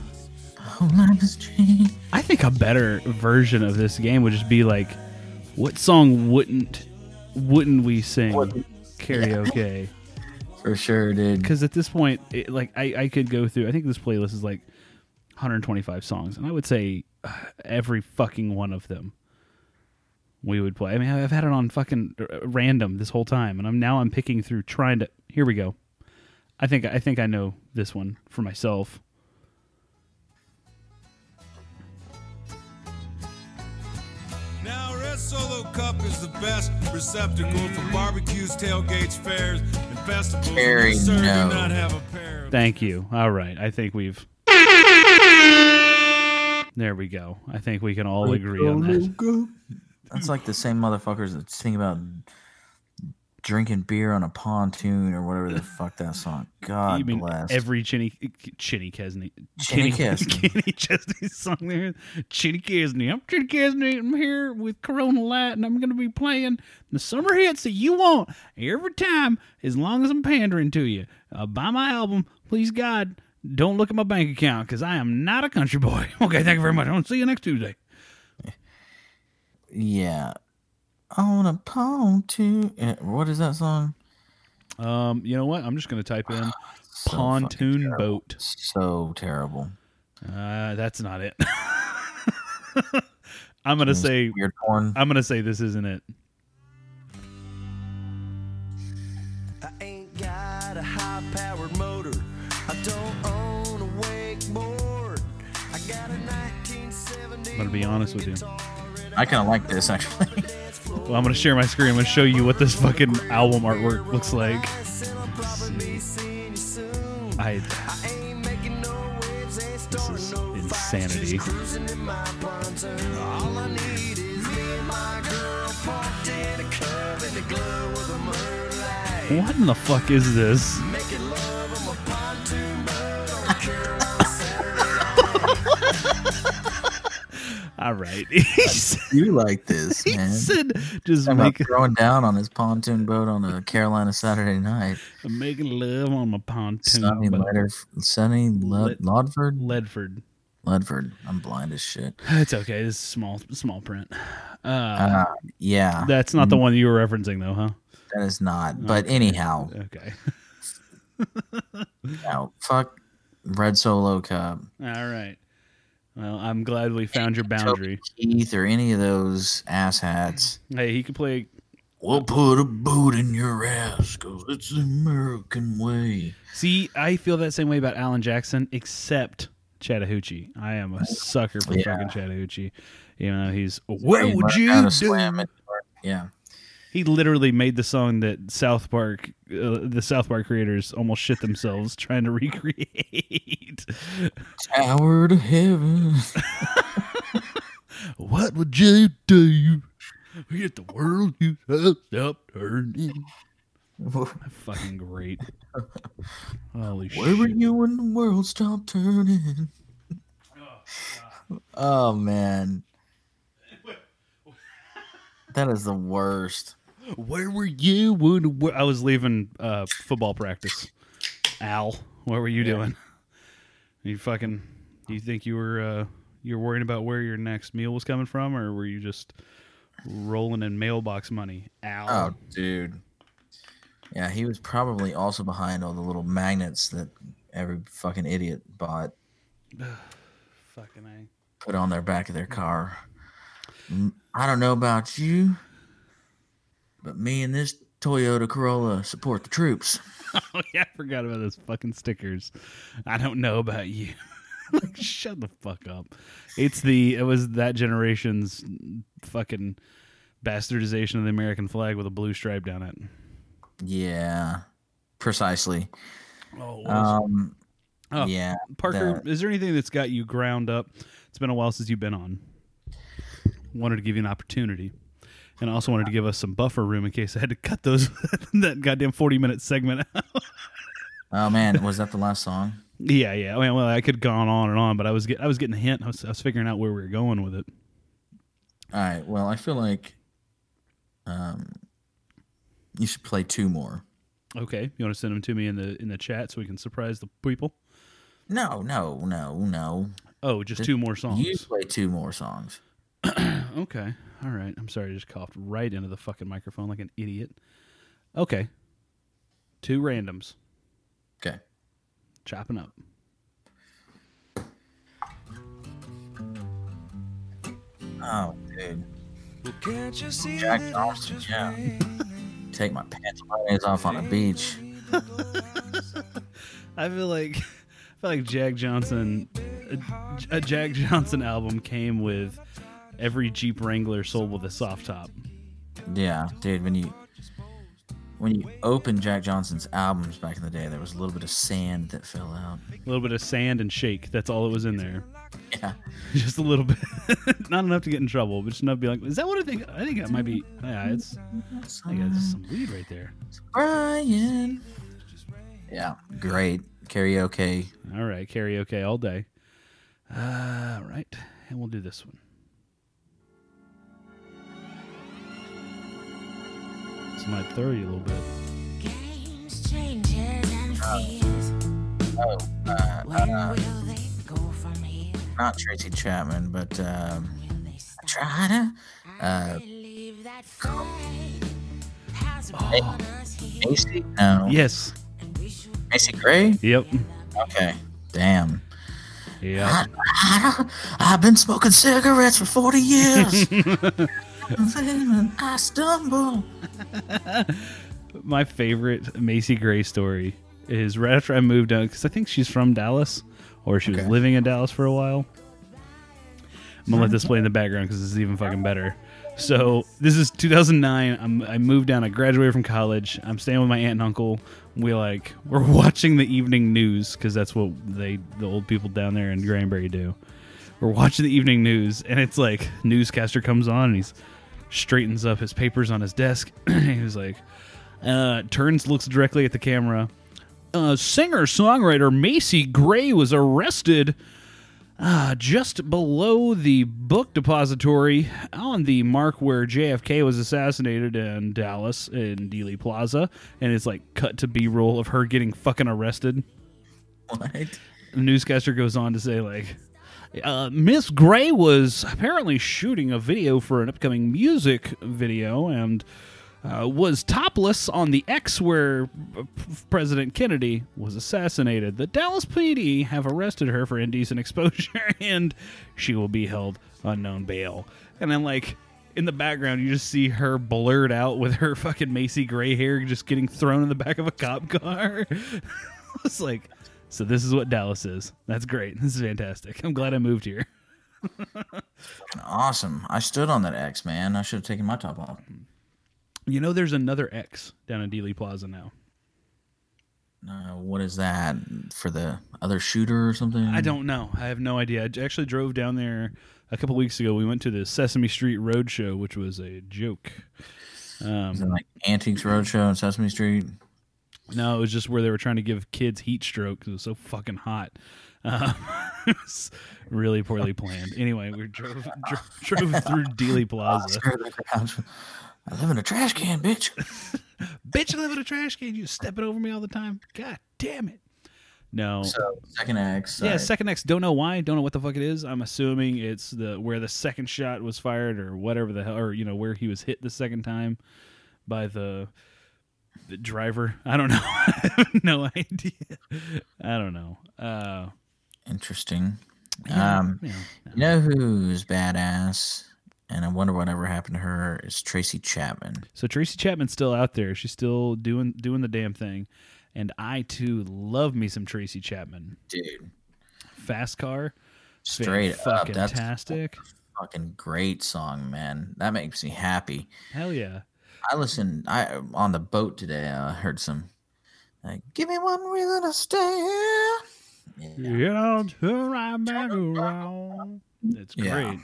Whole life has changed. I think a better version of this game would just be like what song wouldn't wouldn't we sing Wouldn't- karaoke? For sure, dude. Because at this point, it, like I, I could go through. I think this playlist is like 125 songs, and I would say uh, every fucking one of them we would play. I mean, I've had it on fucking uh, random this whole time, and I'm now I'm picking through trying to. Here we go. I think I think I know this one for myself. Now, Red Solo Cup is the best receptacle for barbecues, tailgates, fairs, and festivals. Very We no. not have a pair of Thank you. All right, I think we've. There we go. I think we can all agree on that. That's like the same motherfuckers that sing about drinking beer on a pontoon or whatever the fuck that song. God you bless. every Chinny Chinny Kesney Chinny Kesney. Chinny Chesney song there? Chinny Kesney. I'm Chinny Kesney. I'm here with Corona Light, and I'm going to be playing the summer hits that you want every time, as long as I'm pandering to you. Uh, buy my album, please God. Don't look at my bank account because I am not a country boy. Okay, thank you very much. I'll see you next Tuesday. Yeah. On a pontoon. eh, What is that song? Um, you know what? I'm just going to type in So pontoon boat. So terrible. Uh, that's not it. I'm gonna It's say weird porn. I'm gonna say this isn't it. I ain't got a high powered motor. I don't own a wakeboard. I got a 1970. I'm gonna be honest with you. I kind of like this actually. Well, I'm gonna share my screen. I'm gonna show you what this fucking album artwork looks like. I this is insanity. What in the fuck is this? All right, you like this, he said just about make, throwing down on his pontoon boat on a Carolina Saturday night. I'm making love on my pontoon Sunny, boat. Letter, Sunny, Lit- Led, Lodford, Ledford. Ledford. I'm blind as shit. It's okay. This is small small print. Uh, Uh, yeah, that's not the one you were referencing, though, huh? that is not. But anyhow, Okay. now fuck Red Solo Cup, All right. Well, I'm glad we found your boundary. Keith, or any of those asshats. Hey, he could play. We'll put a boot in your ass because it's the American way. See, I feel that same way about Alan Jackson, except Chattahoochee. I am a sucker for Yeah. fucking Chattahoochee. You know, he's. What would you do? Yeah. He literally made the song that South Park, uh, the South Park creators, almost shit themselves trying to recreate. Tower to heaven. what would you do if the world you stopped turning? Fucking great. Holy shit. Where were you when the world stopped turning? Oh man. That is the worst. Where were you when I was leaving uh, football practice? Al, what were you doing? You fucking. Do you think you were uh, you were worrying about where your next meal was coming from, or were you just rolling in mailbox money? Al. Oh, dude. Yeah, he was probably also behind all the little magnets that every fucking idiot bought, fucking a. put on their back of their car. Mm, I don't know about you, but me and this Toyota Corolla support the troops. Oh yeah, I forgot about those fucking stickers. I don't know about you. like, shut the fuck up. It's the it was that generation's fucking bastardization of the American flag with a blue stripe down it. Yeah, precisely. Oh, Um, Oh, yeah, Parker, the- is there anything that's got you ground up? It's been a while since you've been on. Wanted to give you an opportunity. And I also wanted to give us some buffer room in case I had to cut those that goddamn forty minute segment out. Oh man, was that the last song? yeah, yeah. I mean, well, I could have gone on and on, but I was get, I was getting a hint. I was, I was figuring out where we were going with it. All right. Well, I feel like um, you should play two more. Okay, you want to send them to me in the in the chat so we can surprise the people? No, no, no, no. Oh, just two more songs. You play two more songs. Okay. All right. I'm sorry. I just coughed right into the fucking microphone like an idiot. Okay. Two randoms. Okay. Chopping up. Oh, dude. Can't you see Jack that Johnson, just yeah. Take my pants off on a beach. I feel like I feel like Jack Johnson a, a Jack Johnson album came with every Jeep Wrangler sold with a soft top. Yeah, dude. When you when you open Jack Johnson's albums back in the day, there was a little bit of sand that fell out. A little bit of sand and shake. That's all it was in there. Yeah. Just a little bit. Not enough to get in trouble, but just enough to be like, is that what I think? I think that might be. Yeah, it's. I think that's some weed right there. Brian. Yeah, great karaoke. All right, karaoke all day. Uh, right, and we'll do this one. This might throw you a little bit. Games, changes, and fears. Oh, uh, When uh, will they go from here? not Tracy Chapman, but um, Will they stop? try to. I Uh, believe that fate has Hey. brought us here, Macy? No. Yes. and we should Macy Gray? Yep. Okay. Damn. Yeah. I, I, I've been smoking cigarettes for 40 years. I stumble. My favorite Macy Gray story is right after I moved down because I think she's from Dallas or she was Okay. living in Dallas for a while. I'm gonna let this play in the background because this is even fucking better. So this is 2009. I'm, I moved down. I graduated from college. I'm staying with my aunt and uncle. We like we're watching the evening news because that's what they the old people down there in Granbury do. We're watching the evening news and it's like newscaster comes on and he's straightens up his papers on his desk. he was like, uh, turns, looks directly at the camera. Uh, Singer songwriter Macy Gray was arrested uh, just below the book depository on the mark where JFK was assassinated in Dallas in Dealey Plaza. And it's like cut to B roll of her getting fucking arrested. What? The newscaster goes on to say, like, uh, Miss Gray was apparently shooting a video for an upcoming music video and uh, was topless on the X where uh, President Kennedy was assassinated. The Dallas PD have arrested her for indecent exposure and she will be held unknown bail. And then, like, in the background, you just see her blurred out with her fucking Macy Gray hair just getting thrown in the back of a cop car. it's like, so this is what Dallas is. That's great. This is fantastic. I'm glad I moved here. Awesome. I stood on that X, man. I should have taken my top off. You know, there's another X down in Dealey Plaza now. Uh, what is that for the other shooter or something? I don't know. I have no idea. I actually drove down there a couple weeks ago. We went to the Sesame Street Roadshow, which was a joke. Um, like Antiques Roadshow on Sesame Street? No, it was just where they were trying to give kids heat stroke 'cause it was so fucking hot. Um, it was really poorly planned. Anyway, we drove drove, drove through Dealey Plaza. Scare the crowd. I live in a trash can, bitch. Bitch, I live in a trash can. You stepping over me all the time. God damn it. No. So second X. Yeah, second X. Don't know why. Don't know what the fuck it is. I'm assuming it's the where the second shot was fired or whatever the hell, or you know where he was hit the second time by the driver. I don't know. I have no idea. I don't know. Uh, Interesting. yeah, Um, yeah. You know who's badass? And I wonder whatever happened to her is Tracy Chapman. So Tracy Chapman's still out there. She's still doing doing the damn thing, and I too love me some Tracy Chapman. Dude, Fast car, straight up. fucking That's fantastic. fucking great song, man. That makes me happy. Hell yeah. I listened. I on the boat today. I heard some. Like, give me one reason to stay. here." Yeah. You know, turn right back around. It's Yeah. great.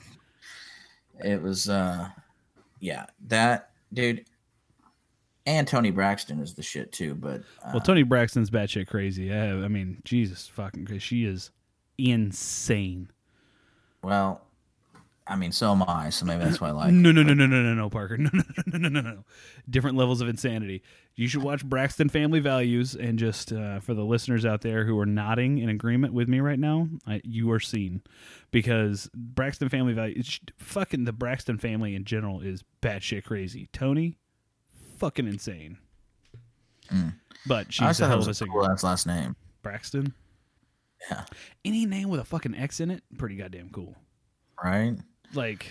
It was. uh Yeah, that dude. And Toni Braxton is the shit too. But uh, Well, Toni Braxton's batshit crazy. I, I mean, Jesus fucking, because she is insane. well, I mean, so am I. So maybe that's why I like. no, no, no, no, no, no, no, Parker. No, no, no, no, no, no. Different levels of insanity. You should watch Braxton Family Values, and just uh, for the listeners out there who are nodding in agreement with me right now, I, you are seen because Braxton Family Values, fucking the Braxton family in general is batshit crazy. Toni, fucking insane. But I she's a hell of a was a singer. cool ass last name. Braxton. Yeah. Any name with a fucking X in it, pretty goddamn cool. Right. Like,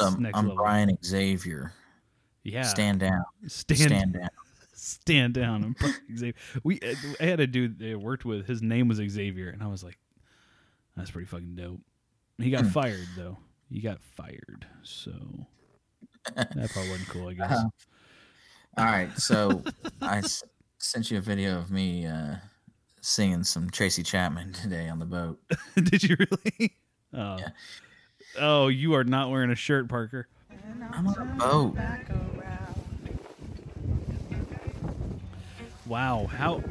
I'm, level. Brian Xavier. yeah, Stand down. stand, Stand down. stand down. I'm Brian Xavier. We uh, I had a dude that I worked with. His name was Xavier, and I was like, that's pretty fucking dope. He got Hmm. fired though. He got fired, so that part wasn't cool. I guess. Uh-huh. All right, so I s- sent you a video of me uh, singing some Tracy Chapman today on the boat. Did you really? Oh. Yeah. Oh, you are not wearing a shirt, Parker. I'm on a boat. Wow, how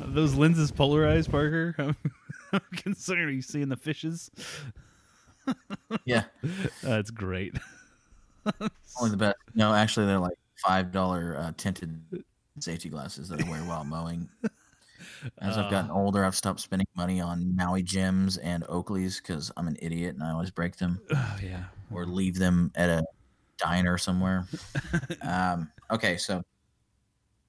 Are those lenses polarized, Parker? I'm considering you seeing the fishes. Yeah, That's great. only the best. No, actually, they're like five dollar uh, tinted safety glasses that I wear while mowing. As I've gotten older, I've stopped spending money on Maui Jims and Oakleys because I'm an idiot and I always break them Oh yeah. or leave them at a diner somewhere. um, okay, so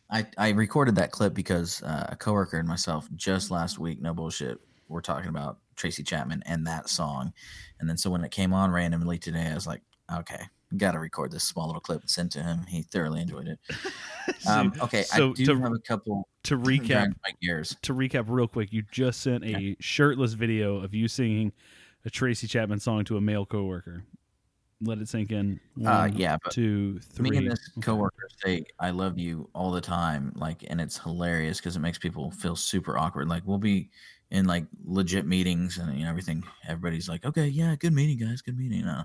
I I recorded that clip because uh, a coworker and myself just last week, no bullshit, we're talking about Tracy Chapman and that song, and then so when it came on randomly today, I was like, okay, got to record this small little clip and send to him. He thoroughly enjoyed it. Um, okay, so I do to, have a couple to recap my gears. to recap real quick, you just sent a shirtless video of you singing a Tracy Chapman song to a male coworker. Let it sink in. Uh, yeah, but two, three. Me and this Okay. coworker say "I love you" all the time, like, and it's hilarious because it makes people feel super awkward. Like, we'll be in like legit meetings and you know, everything. Everybody's like, "Okay, yeah, good meeting, guys, good meeting." Uh,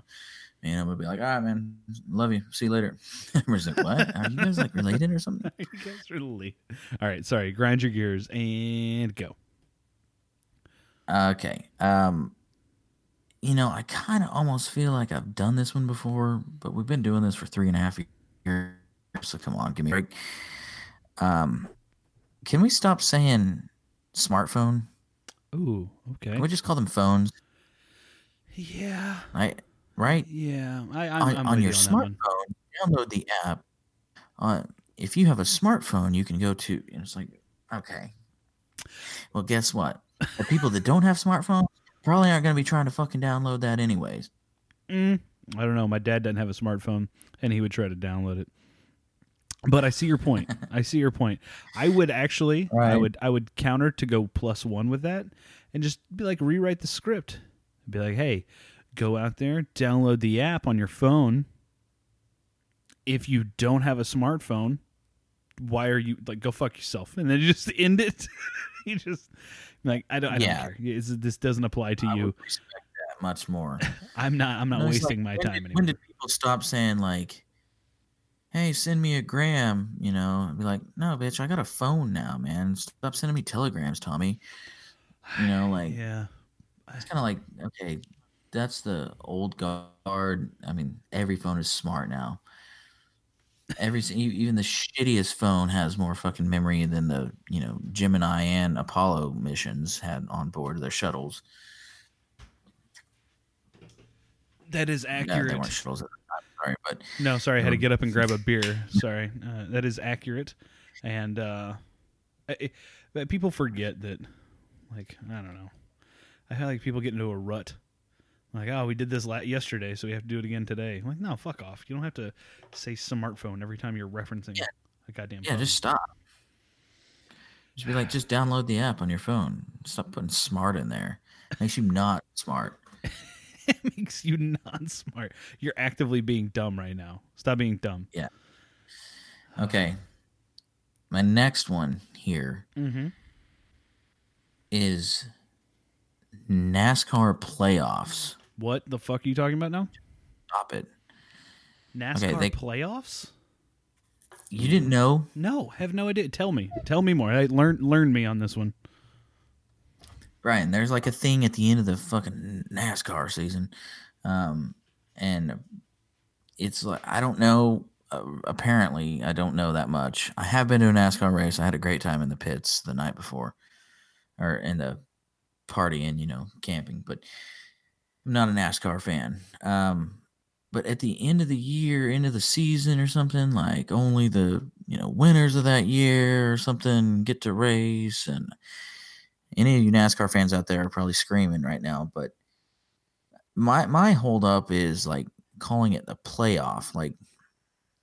and we'll be like, "All right, man, love you. See you later." Like, "What? Are you guys like related or something?" you guys are late. All right, sorry. Grind your gears and go. Okay. Um, you know, I kind of almost feel like I've done this one before, but we've been doing this for three and a half years. So come on, give me a break. Um, can we stop saying smartphone? Ooh, okay. Can we just call them phones? yeah, Right? Right? yeah. I, I'm, on I'm on your on smartphone, download the app. On if you have a smartphone, you can go to. And it's like, okay. Well, guess what? The people that don't have smartphones probably aren't going to be trying to fucking download that anyways. Mm, I don't know. My dad doesn't have a smartphone, and he would try to download it. But I see your point. I see your point. I would actually, I would, I would counter to go plus one with that, and just be like rewrite the script. Be like, hey, go out there, download the app on your phone. If you don't have a smartphone, why are you like go fuck yourself? And then you just end it. you just like I don't, I Yeah. don't care. It's, this doesn't apply to I you. would respect that much more. I'm not. I'm not No, wasting like, my time did, anymore. When did people stop saying like, "Hey, send me a gram"? You know, I'd be like, "No, bitch, I got a phone now, man. Stop sending me telegrams, Tommy." You know, like yeah. it's kind of like, okay, that's the old guard. I mean, every phone is smart now. Every even the shittiest phone has more fucking memory than the you know Gemini and Apollo missions had on board their shuttles. That is No, accurate. they Sorry, but No, sorry, I had to Um, get up and grab a beer. Sorry, uh, that is accurate, and uh, I, I- people forget that. Like I don't know, I feel like people get into a rut. Like, oh, we did this la- yesterday, so we have to do it again today. I'm like, no, fuck off. You don't have to say smartphone every time you're referencing Yeah. a goddamn yeah, phone. just stop. Just be like, just download the app on your phone. Stop putting smart in there. Makes you not smart. it makes you non-smart. You're actively being dumb right now. Stop being dumb. Yeah. Okay. My next one here Mm-hmm. is NASCAR playoffs. What the fuck are you talking about now? Stop it. NASCAR they- playoffs? You didn't know? No, have no idea. Tell me. Tell me more. I learn learn me on this one. Brian, there's like a thing at the end of the fucking NASCAR season. Um, and it's like, I don't know. Uh, apparently, I don't know that much. I have been to a NASCAR race. I had a great time in the pits the night before or in the party and, you know, camping, but I'm not a NASCAR fan. Um, but at the end of the year, end of the season or something, like only the, you know, winners of that year or something get to race and any of you NASCAR fans out there are probably screaming right now, but my my hold up is like calling it the playoff. Like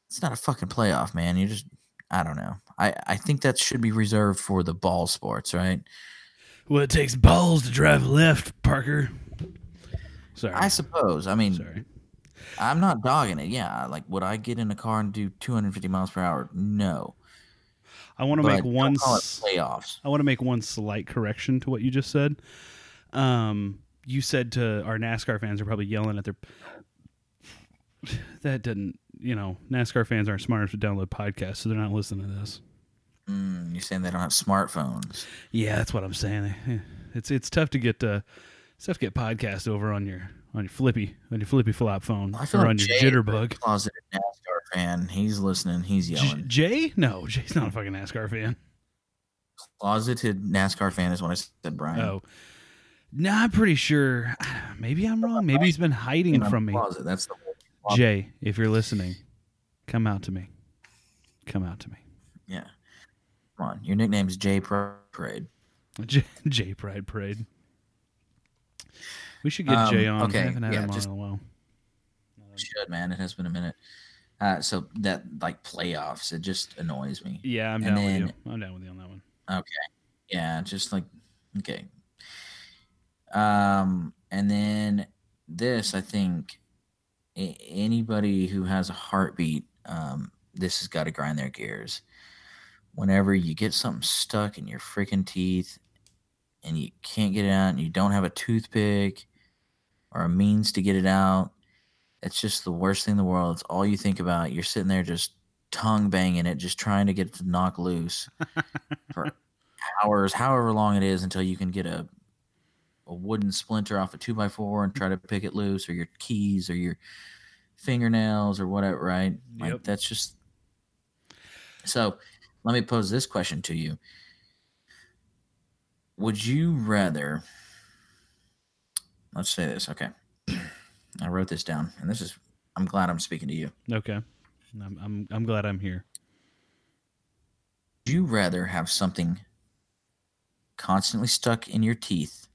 it's not a fucking playoff, man. You just I don't know. I I think that should be reserved for the ball sports, right? Well, it takes balls to drive left, Parker. Sorry. I suppose. I mean, Sorry. I'm not dogging it. Yeah, like would I get in a car and do 250 miles per hour? No. I want to make one call it s- playoffs. I want to make one slight correction to what you just said. Um, you said to our NASCAR fans are probably yelling at their. That didn't, you know, NASCAR fans aren't smart enough to download podcasts, so they're not listening to this. Mm, you're saying they don't have smartphones. Yeah, that's what I'm saying. It's it's tough to get uh, it's tough to get podcast over on your on your flippy on your flippy flop phone I feel or like on your Jay, jitterbug. closeted NASCAR fan. He's listening. He's yelling. Jay? No, Jay's not a fucking NASCAR fan. Closeted NASCAR fan is what I said, Brian. Oh, no, I'm pretty sure. Maybe I'm wrong. Maybe he's been hiding from me. Closet. That's the word. Jay, if you're listening, come out to me. Come out to me. Yeah. Come on. Your nickname's Jay Pride Parade. J- Jay Pride Parade. We should get Um, Jay on. okay, I haven't had yeah, just- on in a while. Should man. It has been a minute. Uh, so that like playoffs, it just annoys me. Yeah, I'm And down with you. I'm down with you on that one. Okay. Yeah, just like okay. Um, and then this, I think, a- anybody who has a heartbeat, um, this has got to grind their gears. Whenever you get something stuck in your freaking teeth, and you can't get it out, and you don't have a toothpick or a means to get it out, it's just the worst thing in the world. It's all you think about. You're sitting there just tongue banging it, just trying to get it to knock loose for hours, however long it is, until you can get a a wooden splinter off a two by four and try to pick it loose, or your keys, or your fingernails, or whatever. Right? Like Yep. that's just. So, let me pose this question to you: Would you rather? Let's say this. Okay, I wrote this down, and this is. I'm glad I'm speaking to you. Okay. I'm, I'm, I'm glad I'm here. Would you rather have something constantly stuck in your teeth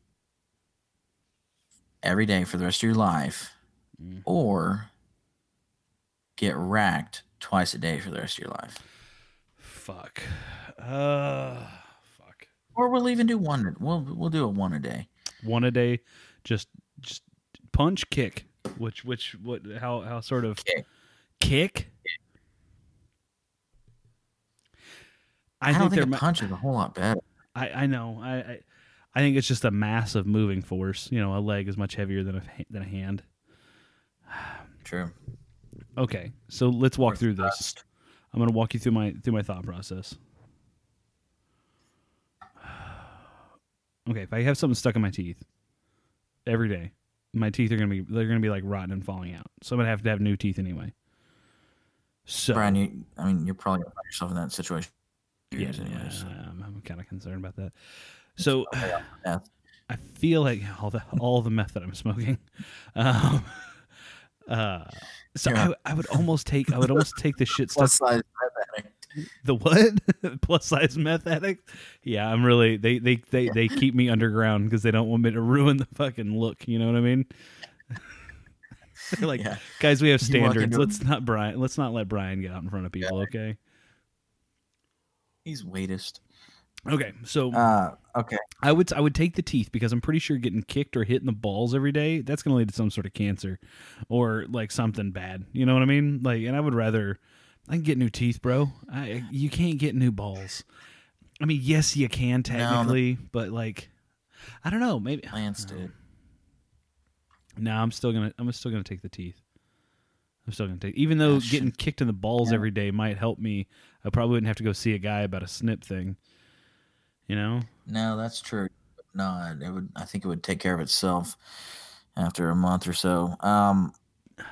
every day for the rest of your life Mm. or get racked twice a day for the rest of your life? Fuck. Uh, fuck. Or we'll even do one. We'll we'll do a one a day. One a day, just just punch kick. Which which what how how sort of Kick. kick? I, I, don't think think mi- punch is a whole lot better. I, I know. I, I I think it's just a massive moving force. You know, a leg is much heavier than a than a hand. True. Okay, so let's walk through this. I'm gonna walk you through my through my thought process. Okay, if I have something stuck in my teeth every day, my teeth are gonna be they're gonna be like rotten and falling out. So I'm gonna have to have new teeth anyway. So Brian, you, I mean, you're probably gonna find yourself in that situation. yeah, Years yeah. I'm, I'm kind of concerned about that. So Meth. I feel like all the all the meth that I'm smoking. Um, uh, so Yeah. I, I would almost take I would almost take the shit stuff. The what? Plus size meth addict? Yeah, I'm really they they they, they keep me underground because they don't want me to ruin the fucking look. You know what I mean? Like, Yeah. guys, we have standards. Let's not Brian. Let's not let Brian get out in front of people. Okay. He's weightest. Okay, so Uh, okay. I would I would take the teeth because I'm pretty sure getting kicked or hitting the balls every day that's going to lead to some sort of cancer or like something bad. You know what I mean? Like, and I would rather I can get new teeth, bro. I you can't get new balls. I mean, yes, you can the- technically, but like, I don't know. Maybe Lance did. No, I'm still gonna I'm still gonna take the teeth. I'm still gonna take even though Yeah, getting kicked in the balls Yeah. every day might help me. I probably wouldn't have to go see a guy about a snip thing. You know? No, that's true. No, it would. I think it would take care of itself after a month or so. Um,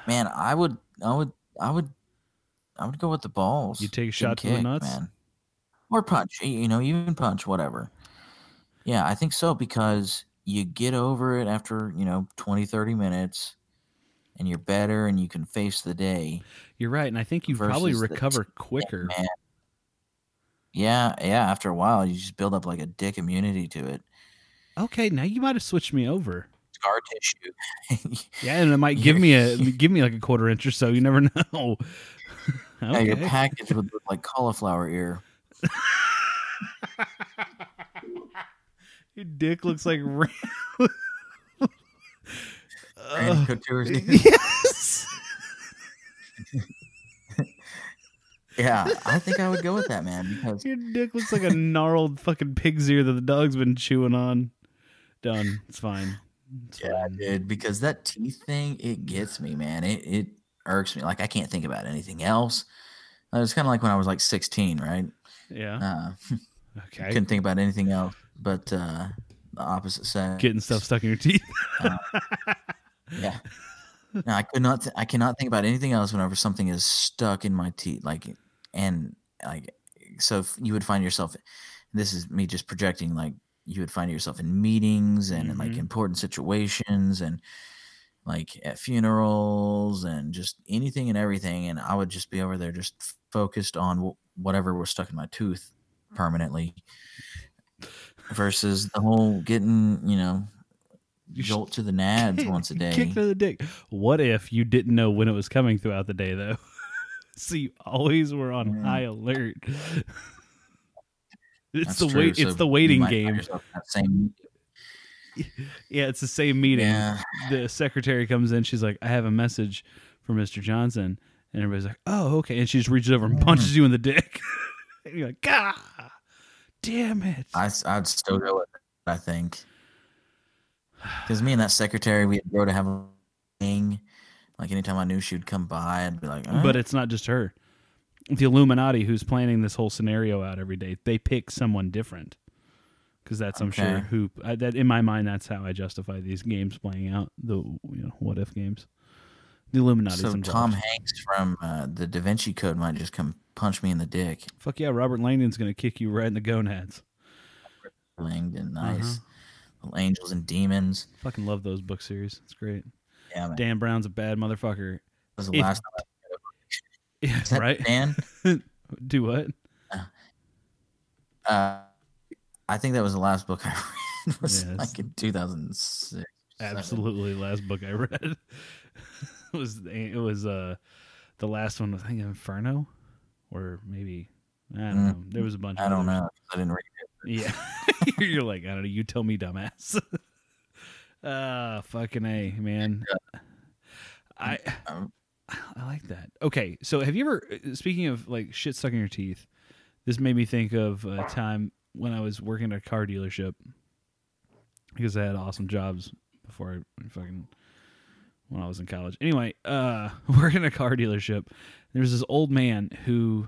man, I would, I would, I would, I would go with the balls. You take a shot to the nuts, man. or punch. You know, even punch, whatever. Yeah, I think so because you get over it after you know 20, 30 minutes, and you're better, and you can face the day. You're right, and I think you probably recover quicker. Man. Yeah, yeah. After a while, you just build up like a dick immunity to it. Okay, now you might have switched me over. Scar tissue. Yeah, and it might give me a give me like a quarter inch or so. You never know. Yeah, your package would look like cauliflower ear. Your dick looks like Ram- Randy Ugh. Couture's dick. yes. yeah, I think I would go with that, man, because Your dick looks like a gnarled fucking pig's ear that the dog's been chewing on. Done. It's fine. It's yeah, fine. dude, because that teeth thing, it gets me, man. It it irks me. Like I can't think about anything else. It was kind of like when I was like 16, right? Yeah. Uh, Okay. couldn't think about anything else but uh, the opposite sex. Getting stuff stuck in your teeth. Yeah. No, I could not. Th- I cannot think about anything else whenever something is stuck in my teeth. Like, and like, so if you would find yourself. This is me just projecting. Like, you would find yourself in meetings and in like Mhm. important situations and like at funerals and just anything and everything. And I would just be over there, just f- focused on wh- whatever was stuck in my tooth mm-hmm. permanently. Versus the whole getting, you know, You jolt to the nads once a day. Kick to the dick. What if you didn't know when it was coming throughout the day though? so you always were on high alert. it's That's the true, wait. so it's the waiting game. same Yeah, it's the same meeting. Yeah. The secretary comes in. She's like, "I have a message for Mr. Johnson," and everybody's like, "Oh, okay." And she just reaches over Mm. and punches you in the dick. and you're like, "God, damn it!" I'd still go with it, I think. Because me and that secretary, we'd go to have a thing. Like anytime I knew she would come by, I'd be like, But it's not just her. The Illuminati, who's planning this whole scenario out every day, they pick someone different. Because that's, I'm sure, who I, that in my mind, that's how I justify these games playing out. The you know what if games. The Illuminati. so involved. Tom Hanks from uh, the Da Vinci Code might just come punch me in the dick. Fuck yeah, Robert Langdon's gonna kick you right in the gonads. Langdon, Uh-huh. nice. Little angels and demons. Fucking love those book series. It's great. Yeah, man. Dan Brown's a bad motherfucker. That was the If- last Yeah, Is that right. Dan? Do what? Uh, I think that was the last book I read. was Yes. like in 2006. seven. Absolutely, last book I read it was it was uh the last one was I think Inferno, or maybe I don't Mm, know. There was a bunch. I don't others. know. I didn't read it. Yeah, you're like I don't know. You tell me, dumbass. Ah, fucking a man. I I like that. Okay, so have you ever? uh, Speaking of like shit stuck in your teeth, this made me think of a time when I was working at a car dealership because I had awesome jobs before I fucking when I was in college. Anyway, uh, working at a car dealership, there was this old man who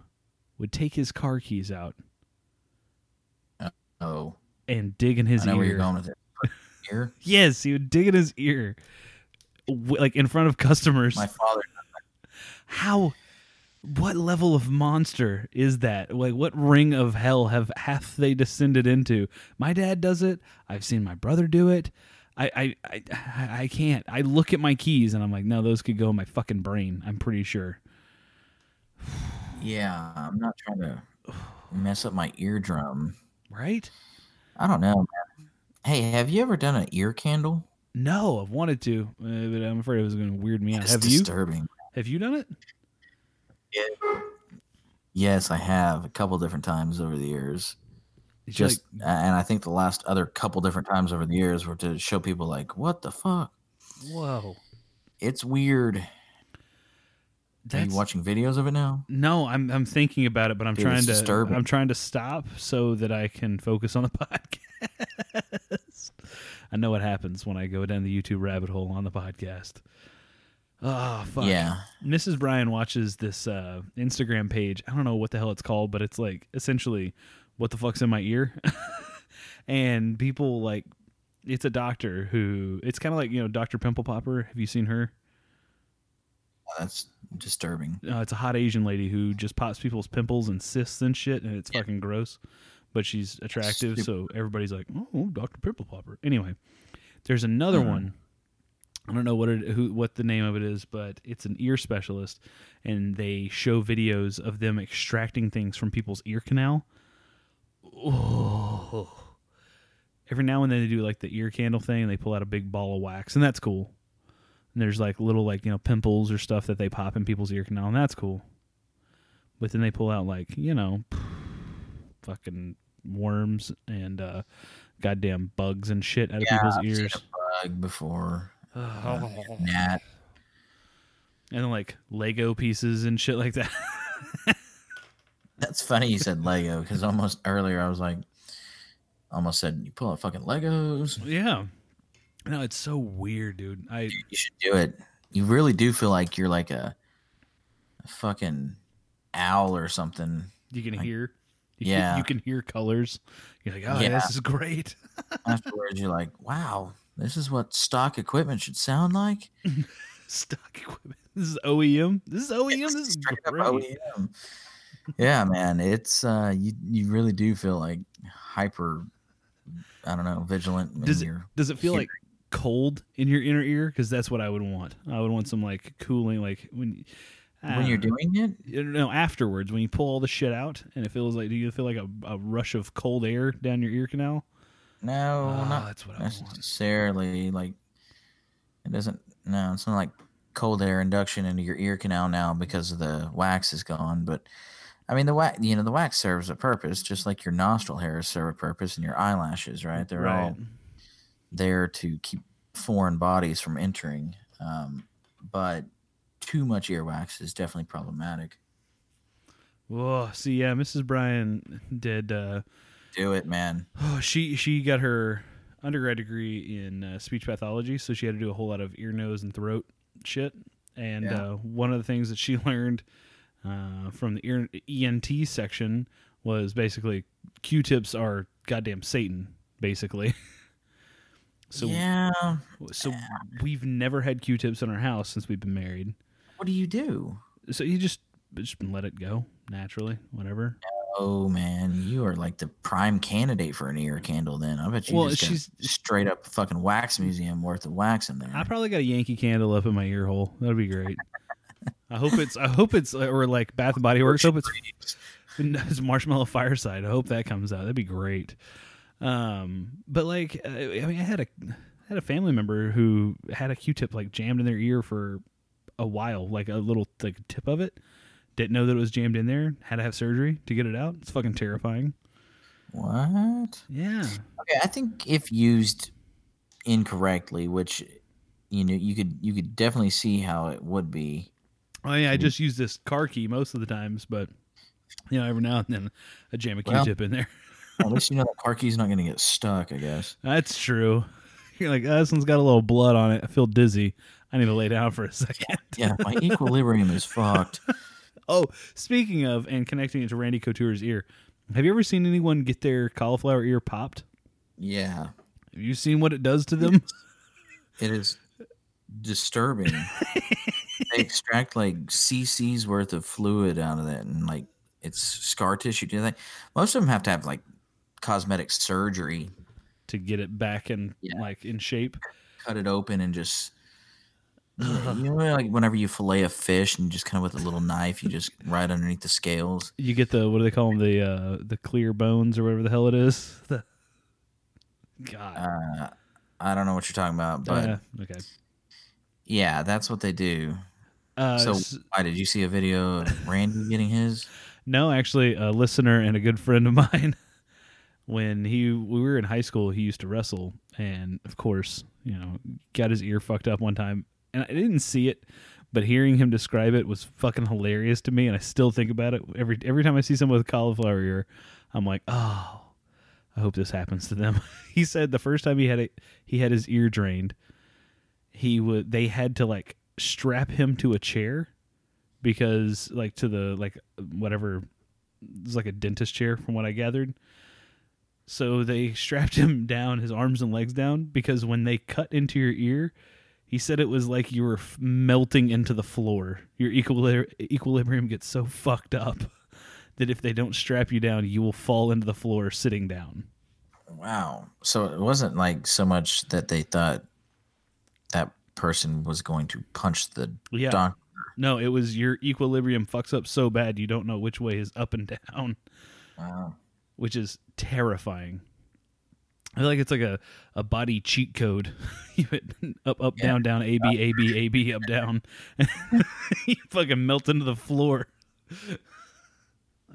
would take his car keys out Oh, and dig in his I know ear. where you're going with it. Ear? Yes, he would dig in his ear, like in front of customers. My father. How? What level of monster is that? Like, what ring of hell have hath they descended into? My dad does it. I've seen my brother do it. I, I, I, I can't. I look at my keys and I'm like, no, those could go in my fucking brain. I'm pretty sure. Yeah, I'm not trying to mess up my eardrum. Right? I don't know, man. Hey, have you ever done an ear candle? No, I've wanted to, uh, but I'm afraid it was going to weird me out. It's Have you? disturbing. Have you done it? Yes, I have a couple different times over the years. Just like, and I think the last other couple different times over the years were to show people like, what the fuck? whoa. It's weird. Are you watching videos of it now? No, I'm I'm thinking about it, but I'm Dude, trying to disturbing. I'm trying to stop so that I can focus on the podcast. I know what happens when I go down the YouTube rabbit hole on the podcast. Oh fuck. Yeah. Mrs. Brian watches this uh, Instagram page. I don't know what the hell it's called, but it's like essentially what the fuck's in my ear. and people like it's a doctor who it's kind of like, you know, Dr. Pimple Popper. Have you seen her? That's disturbing. uh, it's a hot Asian lady who just pops people's pimples and cysts and shit, and it's fucking gross. But she's attractive, so everybody's like, "Oh, Doctor Pimple Popper." Anyway, there's another Mhm. one. I don't know what it, who what the name of it is, but it's an ear specialist, and they show videos of them extracting things from people's ear canal. Oh. Every now and then they do like the ear candle thing, and they pull out a big ball of wax, and that's cool. And there's like little like you know pimples or stuff that they pop in people's ear canal, and that's cool. But then they pull out like you know, fucking worms and uh, goddamn bugs and shit out of Yeah, people's I've seen ears. a bug before. Uh, and then like Lego pieces and shit like that. That's funny you said Lego because almost earlier I was like, almost said you pull out fucking Legos. yeah. No, it's so weird, dude. I You should do it. You really do feel like you're like a, a fucking owl or something. you can I- hear. You yeah. Can, you can hear colors. You're like, oh, Yeah. this is great. Afterwards, you're like, wow, this is what stock equipment should sound like. Stock equipment. This is OEM. This is OEM. This is great. OEM. yeah, man, it's uh, you you really do feel like hyper. I don't know, vigilant. Does it does it feel like cold in your inner ear? Because that's what I would want. I would want some like cooling, like when when you're uh, doing it? you know afterwards when you pull all the shit out and it feels like do you feel like a, a rush of cold air down your ear canal? No, Ah, not that's what necessarily. Like it doesn't. No, it's not like cold air induction into your ear canal now because of the wax is gone. But I mean, the wax, you know, the wax serves a purpose, just like your nostril hairs serve a purpose, and your eyelashes, right? They're all there to keep foreign bodies from entering. Um, but too much earwax is definitely problematic. Whoa, see, yeah, Mrs. Brian did. Uh, Do it, man. oh, she she got her undergrad degree in uh, speech pathology, so she had to do a whole lot of ear, nose, and throat shit. And Yeah. uh, one of the things that she learned uh, from the ear, ENT section was basically Q-tips are goddamn Satan, basically. so yeah. so we've never had Q-tips in our house since we've been married. What do you do? So you just just let it go naturally, whatever. Oh man, you are like the prime candidate for an ear candle. Then I bet you Well, just she's- straight up fucking wax museum worth of wax in there. I probably got a Yankee candle up in my ear hole. That'd be great. I hope it's. I hope it's or like Bath and Body Works. I hope it's, it's Marshmallow Fireside. I hope that comes out. That'd be great. Um, but like, uh, I mean, I had a had a family member who had a Q-tip like jammed in their ear for a while, like a little like tip of it. Didn't know that it was jammed in there. Had to have surgery to get it out. It's fucking terrifying. what? Yeah. Okay, I think if used incorrectly, which you know you could you could definitely see how it would be. Oh yeah, I mm-hmm. just use this car key most of the times, but you know, every now and then I jam a Well- Q-tip in there. At least you know that car key's not going to get stuck. I guess. That's true. You're like, oh, this one's got a little blood on it. I feel dizzy. I need to lay down for a second. Yeah, my equilibrium is fucked. Oh, speaking of and connecting it to Randy Couture's ear, have you ever seen anyone get their cauliflower ear popped? Yeah, Have you seen what it does to them? it is disturbing. they extract like cc's worth of fluid out of that, and like it's scar tissue. Do that. Most of them have to have like cosmetic surgery, to get it back in Yeah. like in shape. cut it open, and just. You know, you know, like whenever you fillet a fish and just kind of with a little knife, you just right underneath the scales. You get the what do they call them? The uh, the clear bones or whatever the hell it is. The God. Uh, I don't know what you're talking about, but Uh, okay. yeah, that's what they do. Uh, so, why did you see a video of Randy getting his? No, actually, a listener and a good friend of mine when he we were in high school, he used to wrestle, and of course, you know, got his ear fucked up one time, and I didn't see it, but hearing him describe it was fucking hilarious to me, and I still think about it every every time I see someone with cauliflower ear. I'm like, oh, I hope this happens to them. he said the first time he had it, he had his ear drained. He would they had to like strap him to a chair because like to the like whatever it's like a dentist chair from what I gathered. So they strapped him down, his arms and legs down, because when they cut into your ear, he said it was like you were f- melting into the floor. Your equilib- equilibrium gets so fucked up that if they don't strap you down, you will fall into the floor sitting down. Wow. So it wasn't like so much that they thought that person was going to punch the Yeah. doctor. No, it was your equilibrium fucks up so bad you don't know which way is up and down, Wow. which is terrifying. I feel like it's like a, a body cheat code. you hit up, up, Yeah. down, down, A, B, A, B, A, B, up, down. you fucking melt into the floor.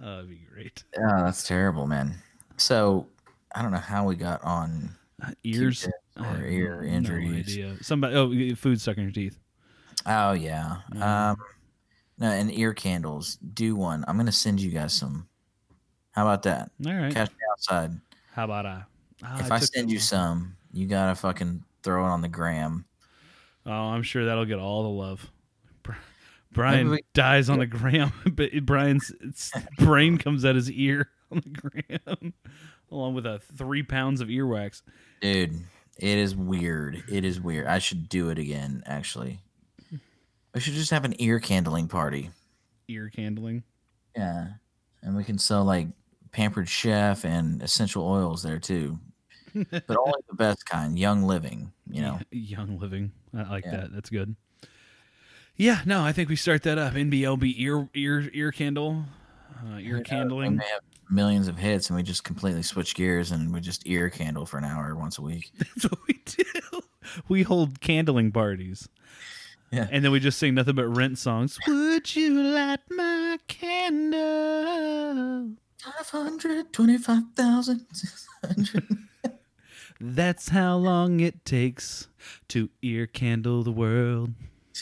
Oh, that'd be great. Oh, that's terrible, man. So I don't know how we got on Uh, Ears. Or ear no injuries. idea. Somebody. Oh, food stuck in your teeth. Oh yeah. Mm. Um no, and ear candles. Do one. I'm gonna send you guys some. How about that? All right. Catch me outside. How about I? Ah, if I took send you one. some, you gotta fucking throw it on the gram. Oh, I'm sure that'll get all the love. Brian we- dies on the gram, but Brian's it's, brain comes out his ear on the gram, along with a three pounds of earwax. Dude, it is weird. It is weird. I should do it again, actually. We should just have an ear candling party. Ear candling. Yeah. And we can sell like pampered chef and essential oils there too. but only the best kind, young living, you know. Young living. I like Yeah. that. That's good. Yeah, no, I think we start that up. NBLB ear ear ear candle, uh, ear We candling. have millions of hits and we just completely switch gears and we just ear candle for an hour once a week. That's what we do. We hold candling parties. Yeah. And then we just sing nothing but rent songs. Would you light my candle? 525,600. That's how long it takes to ear candle the world.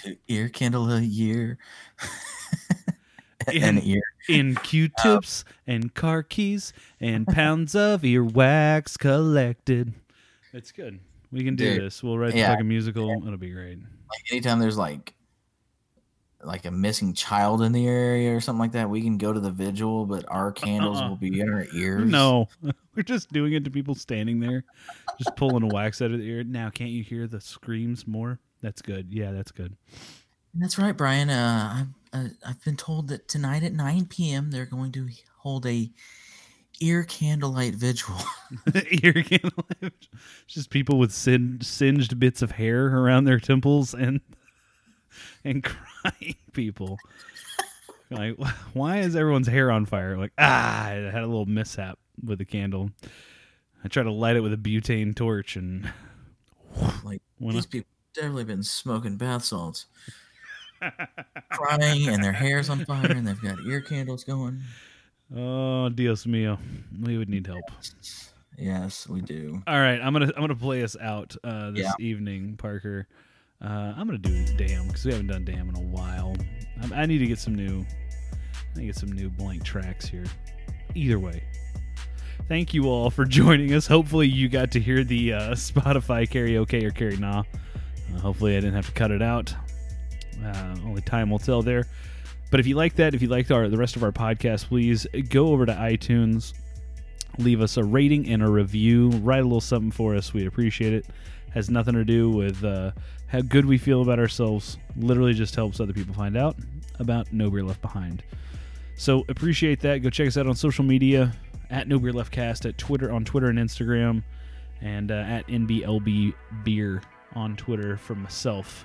to ear candle a year. In- An ear. In Q-tips oh. and car keys and pounds of earwax collected. It's good. We can do Dude, this. We'll write the yeah. fucking musical. It'll be great. Like anytime there's like like a missing child in the area or something like that, we can go to the vigil, but our candles Uh-uh. will be in our ears. No, we're just doing it to people standing there, just pulling a wax out of the ear. Now, can't you hear the screams more? That's good. Yeah, that's good. That's right, Brian. Uh, I've uh, I've been told that tonight at 9 p.m. they're going to hold a ear candlelight vigil. ear candle. It's just people with sin- singed bits of hair around their temples and and crying people. Like, why is everyone's hair on fire? Like, ah, I had a little mishap with the candle. I tried to light it with a butane torch and like these people definitely been smoking bath salts, crying, and their hair's on fire, and they've got ear candles going. oh, Dios mío, we would need help. Yes, we do. All right, I'm gonna I'm gonna play us out uh, this Yeah. evening, Parker. Uh, I'm gonna do Damn because we haven't done Damn in a while. I, I need to get some new, I need to get some new blank tracks here. Either way, thank you all for joining us. Hopefully, you got to hear the uh, Spotify karaoke or carry nah. Uh, hopefully, I didn't have to cut it out. Uh, only time will tell there. But if you like that, if you liked our the rest of our podcast, please go over to iTunes, leave us a rating and a review. Write a little something for us. We'd appreciate it. Has nothing to do with uh, how good we feel about ourselves. Literally just helps other people find out about No Beer Left Behind. So appreciate that. Go check us out on social media at No Beer Left Cast at Twitter on Twitter and Instagram, and uh, at NBLB Beer on Twitter for myself.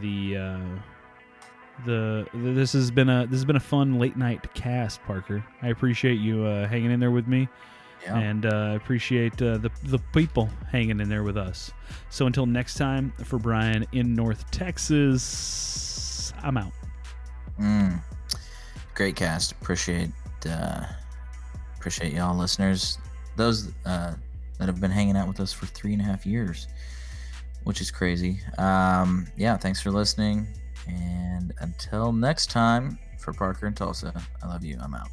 The uh, the this has been a this has been a fun late night cast, Parker. I appreciate you uh, hanging in there with me Yeah. and uh, appreciate uh, the the people hanging in there with us. So until next time, for Brian in North Texas, I'm out. Mm. Great cast. Appreciate uh, appreciate y'all listeners. those uh, that have been hanging out with us for three and a half years, which is crazy. Um, yeah, thanks for listening. And until next time, for Parker and Tulsa, I love you. I'm out.